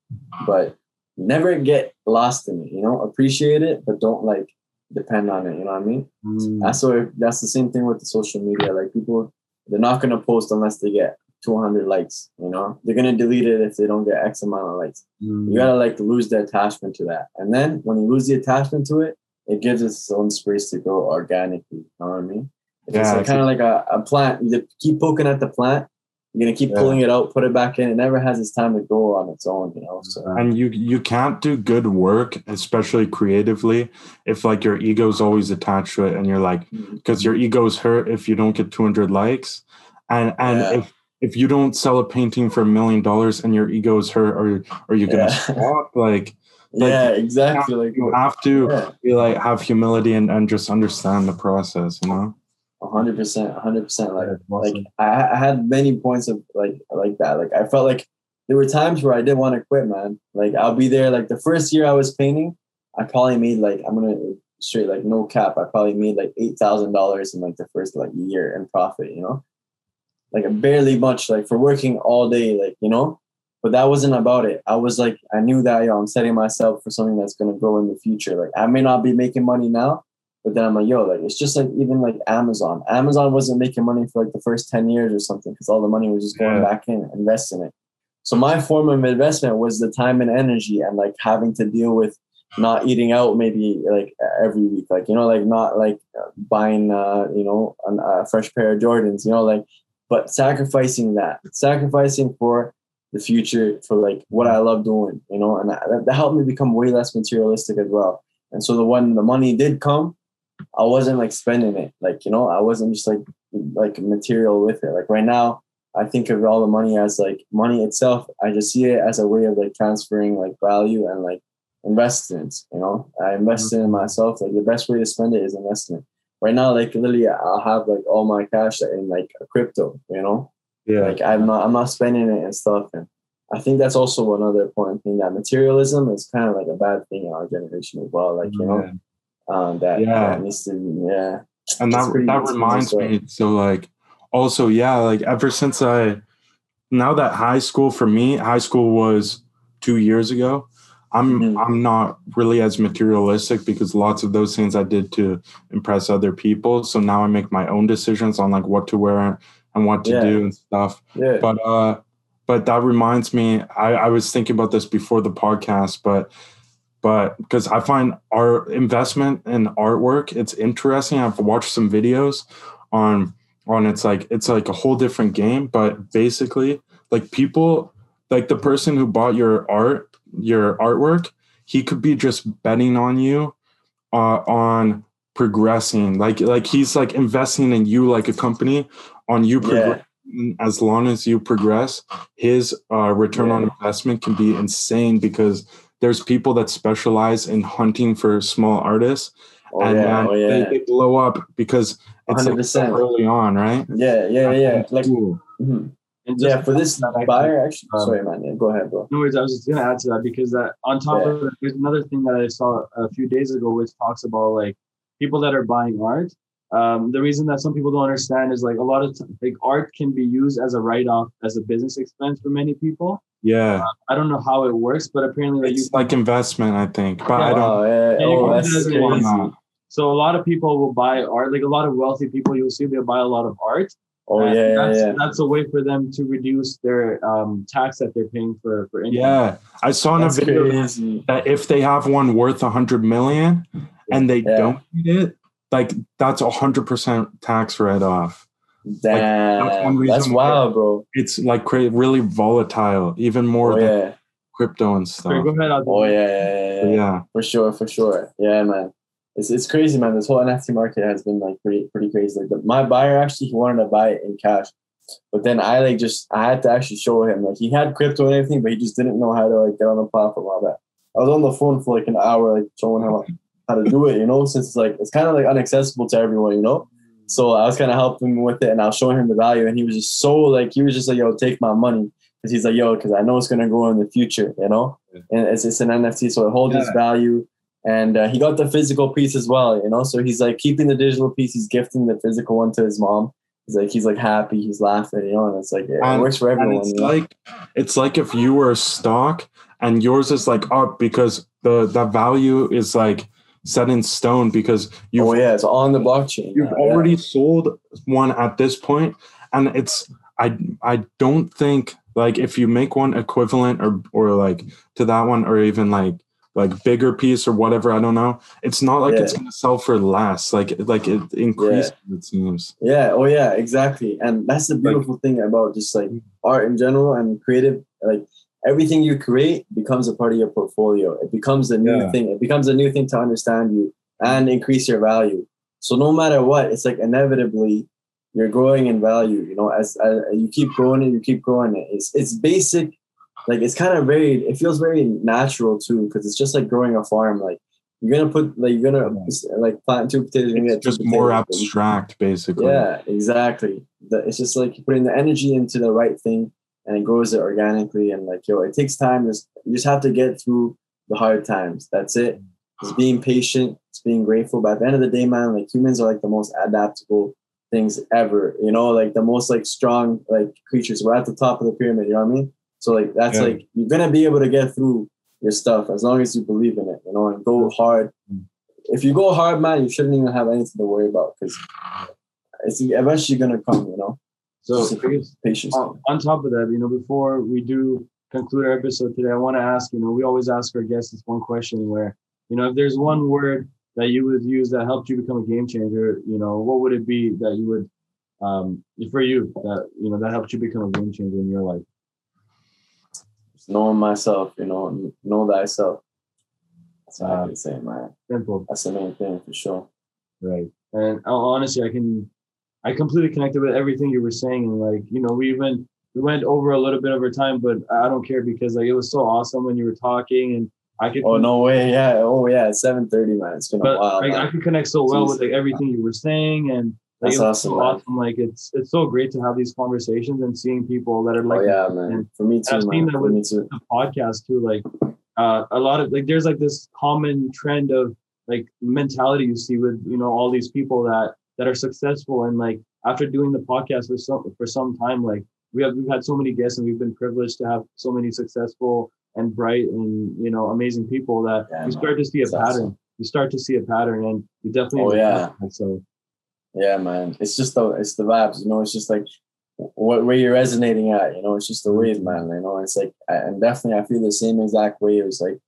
But never get lost in it, you know, appreciate it, but don't like depend on it. You know what I mean? Mm. That's what that's the same thing with the social media. Like people, they're not gonna post unless they get 200 likes. You know, they're gonna delete it if they don't get X amount of likes. Mm. You gotta like lose the attachment to that, and then when you lose the attachment to it, it gives it its own space to grow organically. You know what I mean? It's Yeah, kind of like a, a plant. You keep poking at the plant. You're gonna keep Yeah. pulling it out, put it back in. It never has its time to go on its own. You know. So and you you can't do good work especially creatively if like your ego's always attached to it and you're like mm-hmm. because your ego's hurt if you don't get 200 likes and and Yeah. if if you don't sell a painting for a million dollars and your ego's hurt or are you gonna Yeah. stop like like, yeah, exactly. Like you have to yeah. be like have humility and, and just understand the process you know hundred percent, hundred percent. Like That's like. I, I had many points of like like that. Like I felt like there were times where I didn't want to quit, man. Like I'll be there. Like the first year I was painting, I probably made like I'm gonna straight like no cap. I probably made like eight thousand dollars in like the first like year in profit. You know, like barely much. Like for working all day, like you know. But that wasn't about it. I was like, I knew that yo, I'm setting myself for something that's gonna grow in the future. Like I may not be making money now, but then I'm like, yo, like it's just like even like Amazon. Amazon wasn't making money for like the first 10 years or something because all the money was just going Yeah. back in, invest in it. So my form of investment was the time and energy and like having to deal with not eating out maybe like every week, like, you know, like not like buying, uh, you know, a fresh pair of Jordans, you know, like, but sacrificing that, sacrificing for the future, for like what I love doing, you know, and that, that helped me become way less materialistic as well. And so the when the money did come, I wasn't like spending it, like you know, I wasn't just like like material with it. Like right now, I think of all the money as like money itself. I just see it as a way of like transferring like value and like investments. You know, I invest mm-hmm. in myself. Like the best way to spend it is investment. Right now, like literally, I'll have like all my cash in like a crypto. You know, yeah like I'm not I'm not spending it and stuff. And I think that's also another important thing that materialism is kind of like a bad thing in our generation as well. Like you know, um, that Yeah. that needs to yeah. and that pretty- that reminds me so like also yeah like ever since i now that high school for me high school was two years ago i'm Mhm. i'm not really as materialistic because lots of those things i did to impress other people so now i make my own decisions on like what to wear and what to Yeah. do and stuff Yeah. but uh but that reminds me i i was thinking about this before the podcast but but because i find our investment in artwork it's interesting. I've watched some videos on on it's like it's like a whole different game but basically like people like the person who bought your art your artwork he could be just betting on you uh, on progressing. Like like he's like investing in you like a company on you Yeah. as long as you progress his uh, return on investment can be insane because there's people that specialize in hunting for small artists Oh and yeah. Oh they, yeah. they blow up because it's like so early on right Yeah. Yeah. Yeah. Like Cool. mhm. And just yeah. For this that, buyer, actually. um, sorry, man. Yeah, go ahead, bro. No worries. I was just gonna add to that because that on top Yeah. of that, there's another thing that I saw a few days ago, which talks about like people that are buying art. Um, the reason that some people don't understand is like a lot of t- like art can be used as a write off as a business expense for many people. Yeah I don't know how it works, but apparently like you it's like investment i think but i don't Oh yeah. Yeah, Oh, can that's do it as why crazy. not? so a lot of people will buy art. Like a lot of wealthy people, you'll see they'll buy a lot of art. Oh yeah. Yeah. that's, Yeah. that's a way for them to reduce their um, tax that they're paying for for income. yeah i saw in a video crazy. that if they have one worth a hundred million and they Yeah. don't need it like that's a hundred percent tax write-off that's one Damn. reason That's wild, bro. it's like cra- really volatile even more Oh than yeah. crypto and stuff go ahead. Oh yeah. Yeah. Yeah. Yeah. yeah For sure, for sure. Yeah, man. It's it's crazy, man. This whole NFT market has been like pretty pretty crazy. Like the, my buyer actually he wanted to buy it in cash, but then I like just I had to actually show him like he had crypto and everything, but he just didn't know how to like get on the platform all that. I was on the phone for like an hour, like showing him how to do it. You know, since it's like it's kind of like inaccessible to everyone. You know, so I was kind of helping him with it, and I was showing him the value, and he was just so like he was just like, "Yo, take my money," because he's like, "Yo," because I know it's gonna grow in the future. You know, and it's it's an NFT, so it holds its value. And uh, he got the physical piece as well, you know. So he's like keeping the digital piece. He's gifting the physical one to his mom. He's like he's like happy. He's laughing, you know. And it's like it And- works for everyone. it's you know? like it's like if you were a stock and yours is like up because the the value is like set in stone because you've oh yeah, it's on the blockchain. you've now, yeah. already sold one at this point and it's i i don't think like if you make one equivalent or or like to that one or even like like bigger piece or whatever i don't know it's not like it's gonna sell for less like like it increases it seems Yeah. Oh yeah. Exactly. And that's the beautiful thing about just like art in general and creative. Like everything you create becomes a part of your portfolio. It becomes a new Yeah. thing. It becomes a new thing to understand you and increase your value. So no matter what, it's like inevitably you're growing in value. You know, as, as you keep growing it, you keep growing it. It's it's basic. Like it's kind of very. It feels very natural too, because it's just like growing a farm. Like you're gonna put like you're gonna like plant two potatoes. you're it's just more potatoes, you- abstract basically yeah, exactly. It's just like putting the energy into the right thing and it grows it organically. And like, yo, it takes time. Just, you just have to get through the hard times. That's it. It's mm-hmm. being patient, It's being grateful. But at the end of the day, man, like humans are like the most adaptable things ever, you know, like the most like strong like creatures. We're at the top of the pyramid, you know what I mean? So like that's Yeah. like you're gonna be able to get through your stuff as long as you believe in it, you know, and go hard. Mm. If you go hard, man, you shouldn't even have anything to worry about because it's eventually gonna come, you know. So Just I guess patience. on, on top of that, you know, before we do conclude our episode today, I want to ask, you know, we always ask our guests this one question where, you know, if there's one word that you would use that helped you become a game changer, you know, what would it be that you would, um, for you that you know that helped you become a game changer in your life? Just knowing myself, you know, know thyself. That's what I can say, man. Simple, That's the main thing for sure. right? And uh, honestly, I can, I completely connected with everything you were saying, and like, you know, we even we went over a little bit of our time, but I don't care because like it was so awesome when you were talking, and I could. Oh no way, yeah. Oh yeah, it's seven thirty, man. It's been a while. I, I could connect so well with like everything you were saying and Like, That's awesome, so awesome. Like it's it's so great to have these conversations and seeing people that are like oh yeah, man. For me too, I've seen that with- the podcast too. Like uh, a lot of like there's like this common trend of like mentality you see with you know all these people that that are successful and like after doing the podcast for some for some time like we have we've had so many guests and we've been privileged to have so many successful and bright and you know amazing people that Yeah, man. start to see a pattern awesome. we start to see a pattern and you definitely Oh, yeah. so Yeah, man. It's just the it's the vibes, you know. It's just like what where you're resonating at, you know. It's just the wave, man. You know. It's like I- and definitely I feel the same exact way. It was like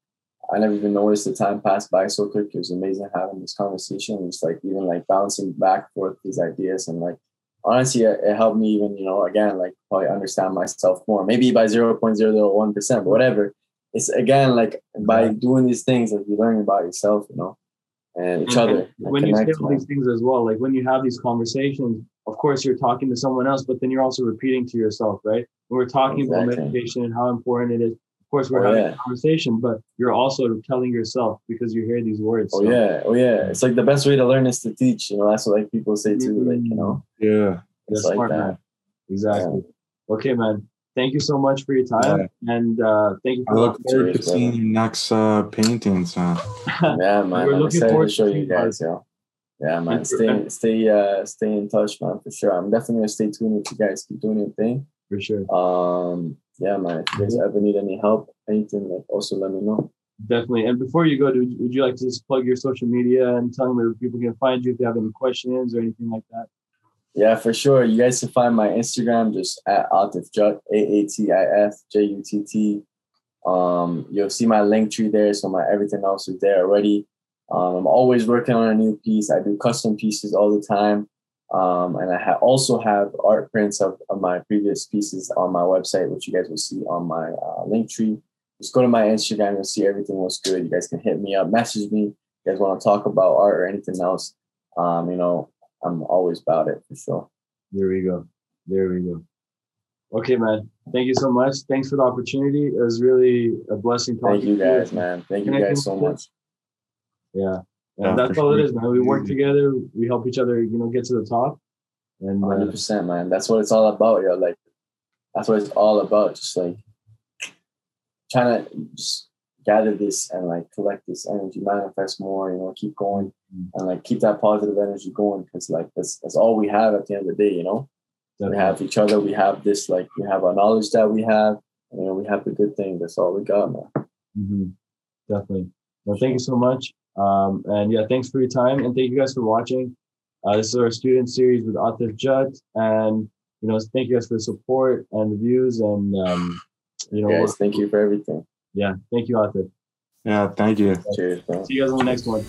I never even noticed the time passed by so quick. It was amazing having this conversation. It's like even like bouncing back forth these ideas and like honestly, it, helped me even you know again like probably understand myself more. Maybe by zero point zero one percent, but whatever. It's again like by doing these things that you learn about yourself, you know, and each And- other. and when you say all these things as well, like when you have these conversations, of course you're talking to someone else, but then you're also repeating to yourself, right? When we're talking about meditation and how important it is, course we're Oh, having yeah. a conversation, but you're also telling yourself because you hear these words. Oh So, yeah, oh yeah. It's like the best way to learn is to teach. You know, that's what like people say too. Like you know, Yeah. that's it's like smart, that. man. Exactly. Okay, man. Thank you so much for your time, and uh, thank you I for look forward to Cheers, brother. seeing your next uh, paintings. Uh, yeah, man. We're I'm looking excited forward to show to you seeing guys, yo. Yeah, man. Stay, stay, uh, stay in touch, man, for sure. I'm definitely gonna stay tuned with you guys. Keep doing your thing. for sure. Um, yeah, man. If you guys ever need any help, anything, like also let me know. Definitely. And before you go, dude, would you like to just plug your social media and tell them where people can find you if they have any questions or anything like that? Yeah, for sure. You guys can find my Instagram just at Aatif Jutt, A A T I F J U T T. Um, you'll see my link tree there, so my everything else is there already. Um, I'm always working on a new piece. I do custom pieces all the time. Um, and I ha- also have art prints of, of my previous pieces on my website, which you guys will see on my uh, link tree. Just go to my Instagram, you'll see everything was good. You guys can hit me up, message me. You guys want to talk about art or anything else. Um, you know, I'm always about it for sure. There we go. There we go. Okay, man. Thank you so much. Thanks for the opportunity. It was really a blessing talking Thank you guys, man. Thank you guys so much. Yeah. And that's all it sure. is, man. We work together. We help each other, you know, get to the top. And Hundred uh, percent, man. That's what it's all about, yo. Like that's what it's all about. Just like trying to just gather this and like collect this energy, manifest more, you know, keep going Mm. and like keep that positive energy going because like that's that's all we have at the end of the day, you know. We have each other, we have this like we have our knowledge that we have, and, you know, we have the good thing. That's all we got, man. Mhm. Definitely. Well, thank you so much. Um, and yeah, thanks for your time. And thank you guys for watching. Uh, this is our student series with Aatif Jutt. And, you know, thank you guys for the support and the views. And, um, you know, Guys, thank you for everything. yeah, thank you, Aatif. yeah, thank you. Cheers, bro. See you guys on the next one.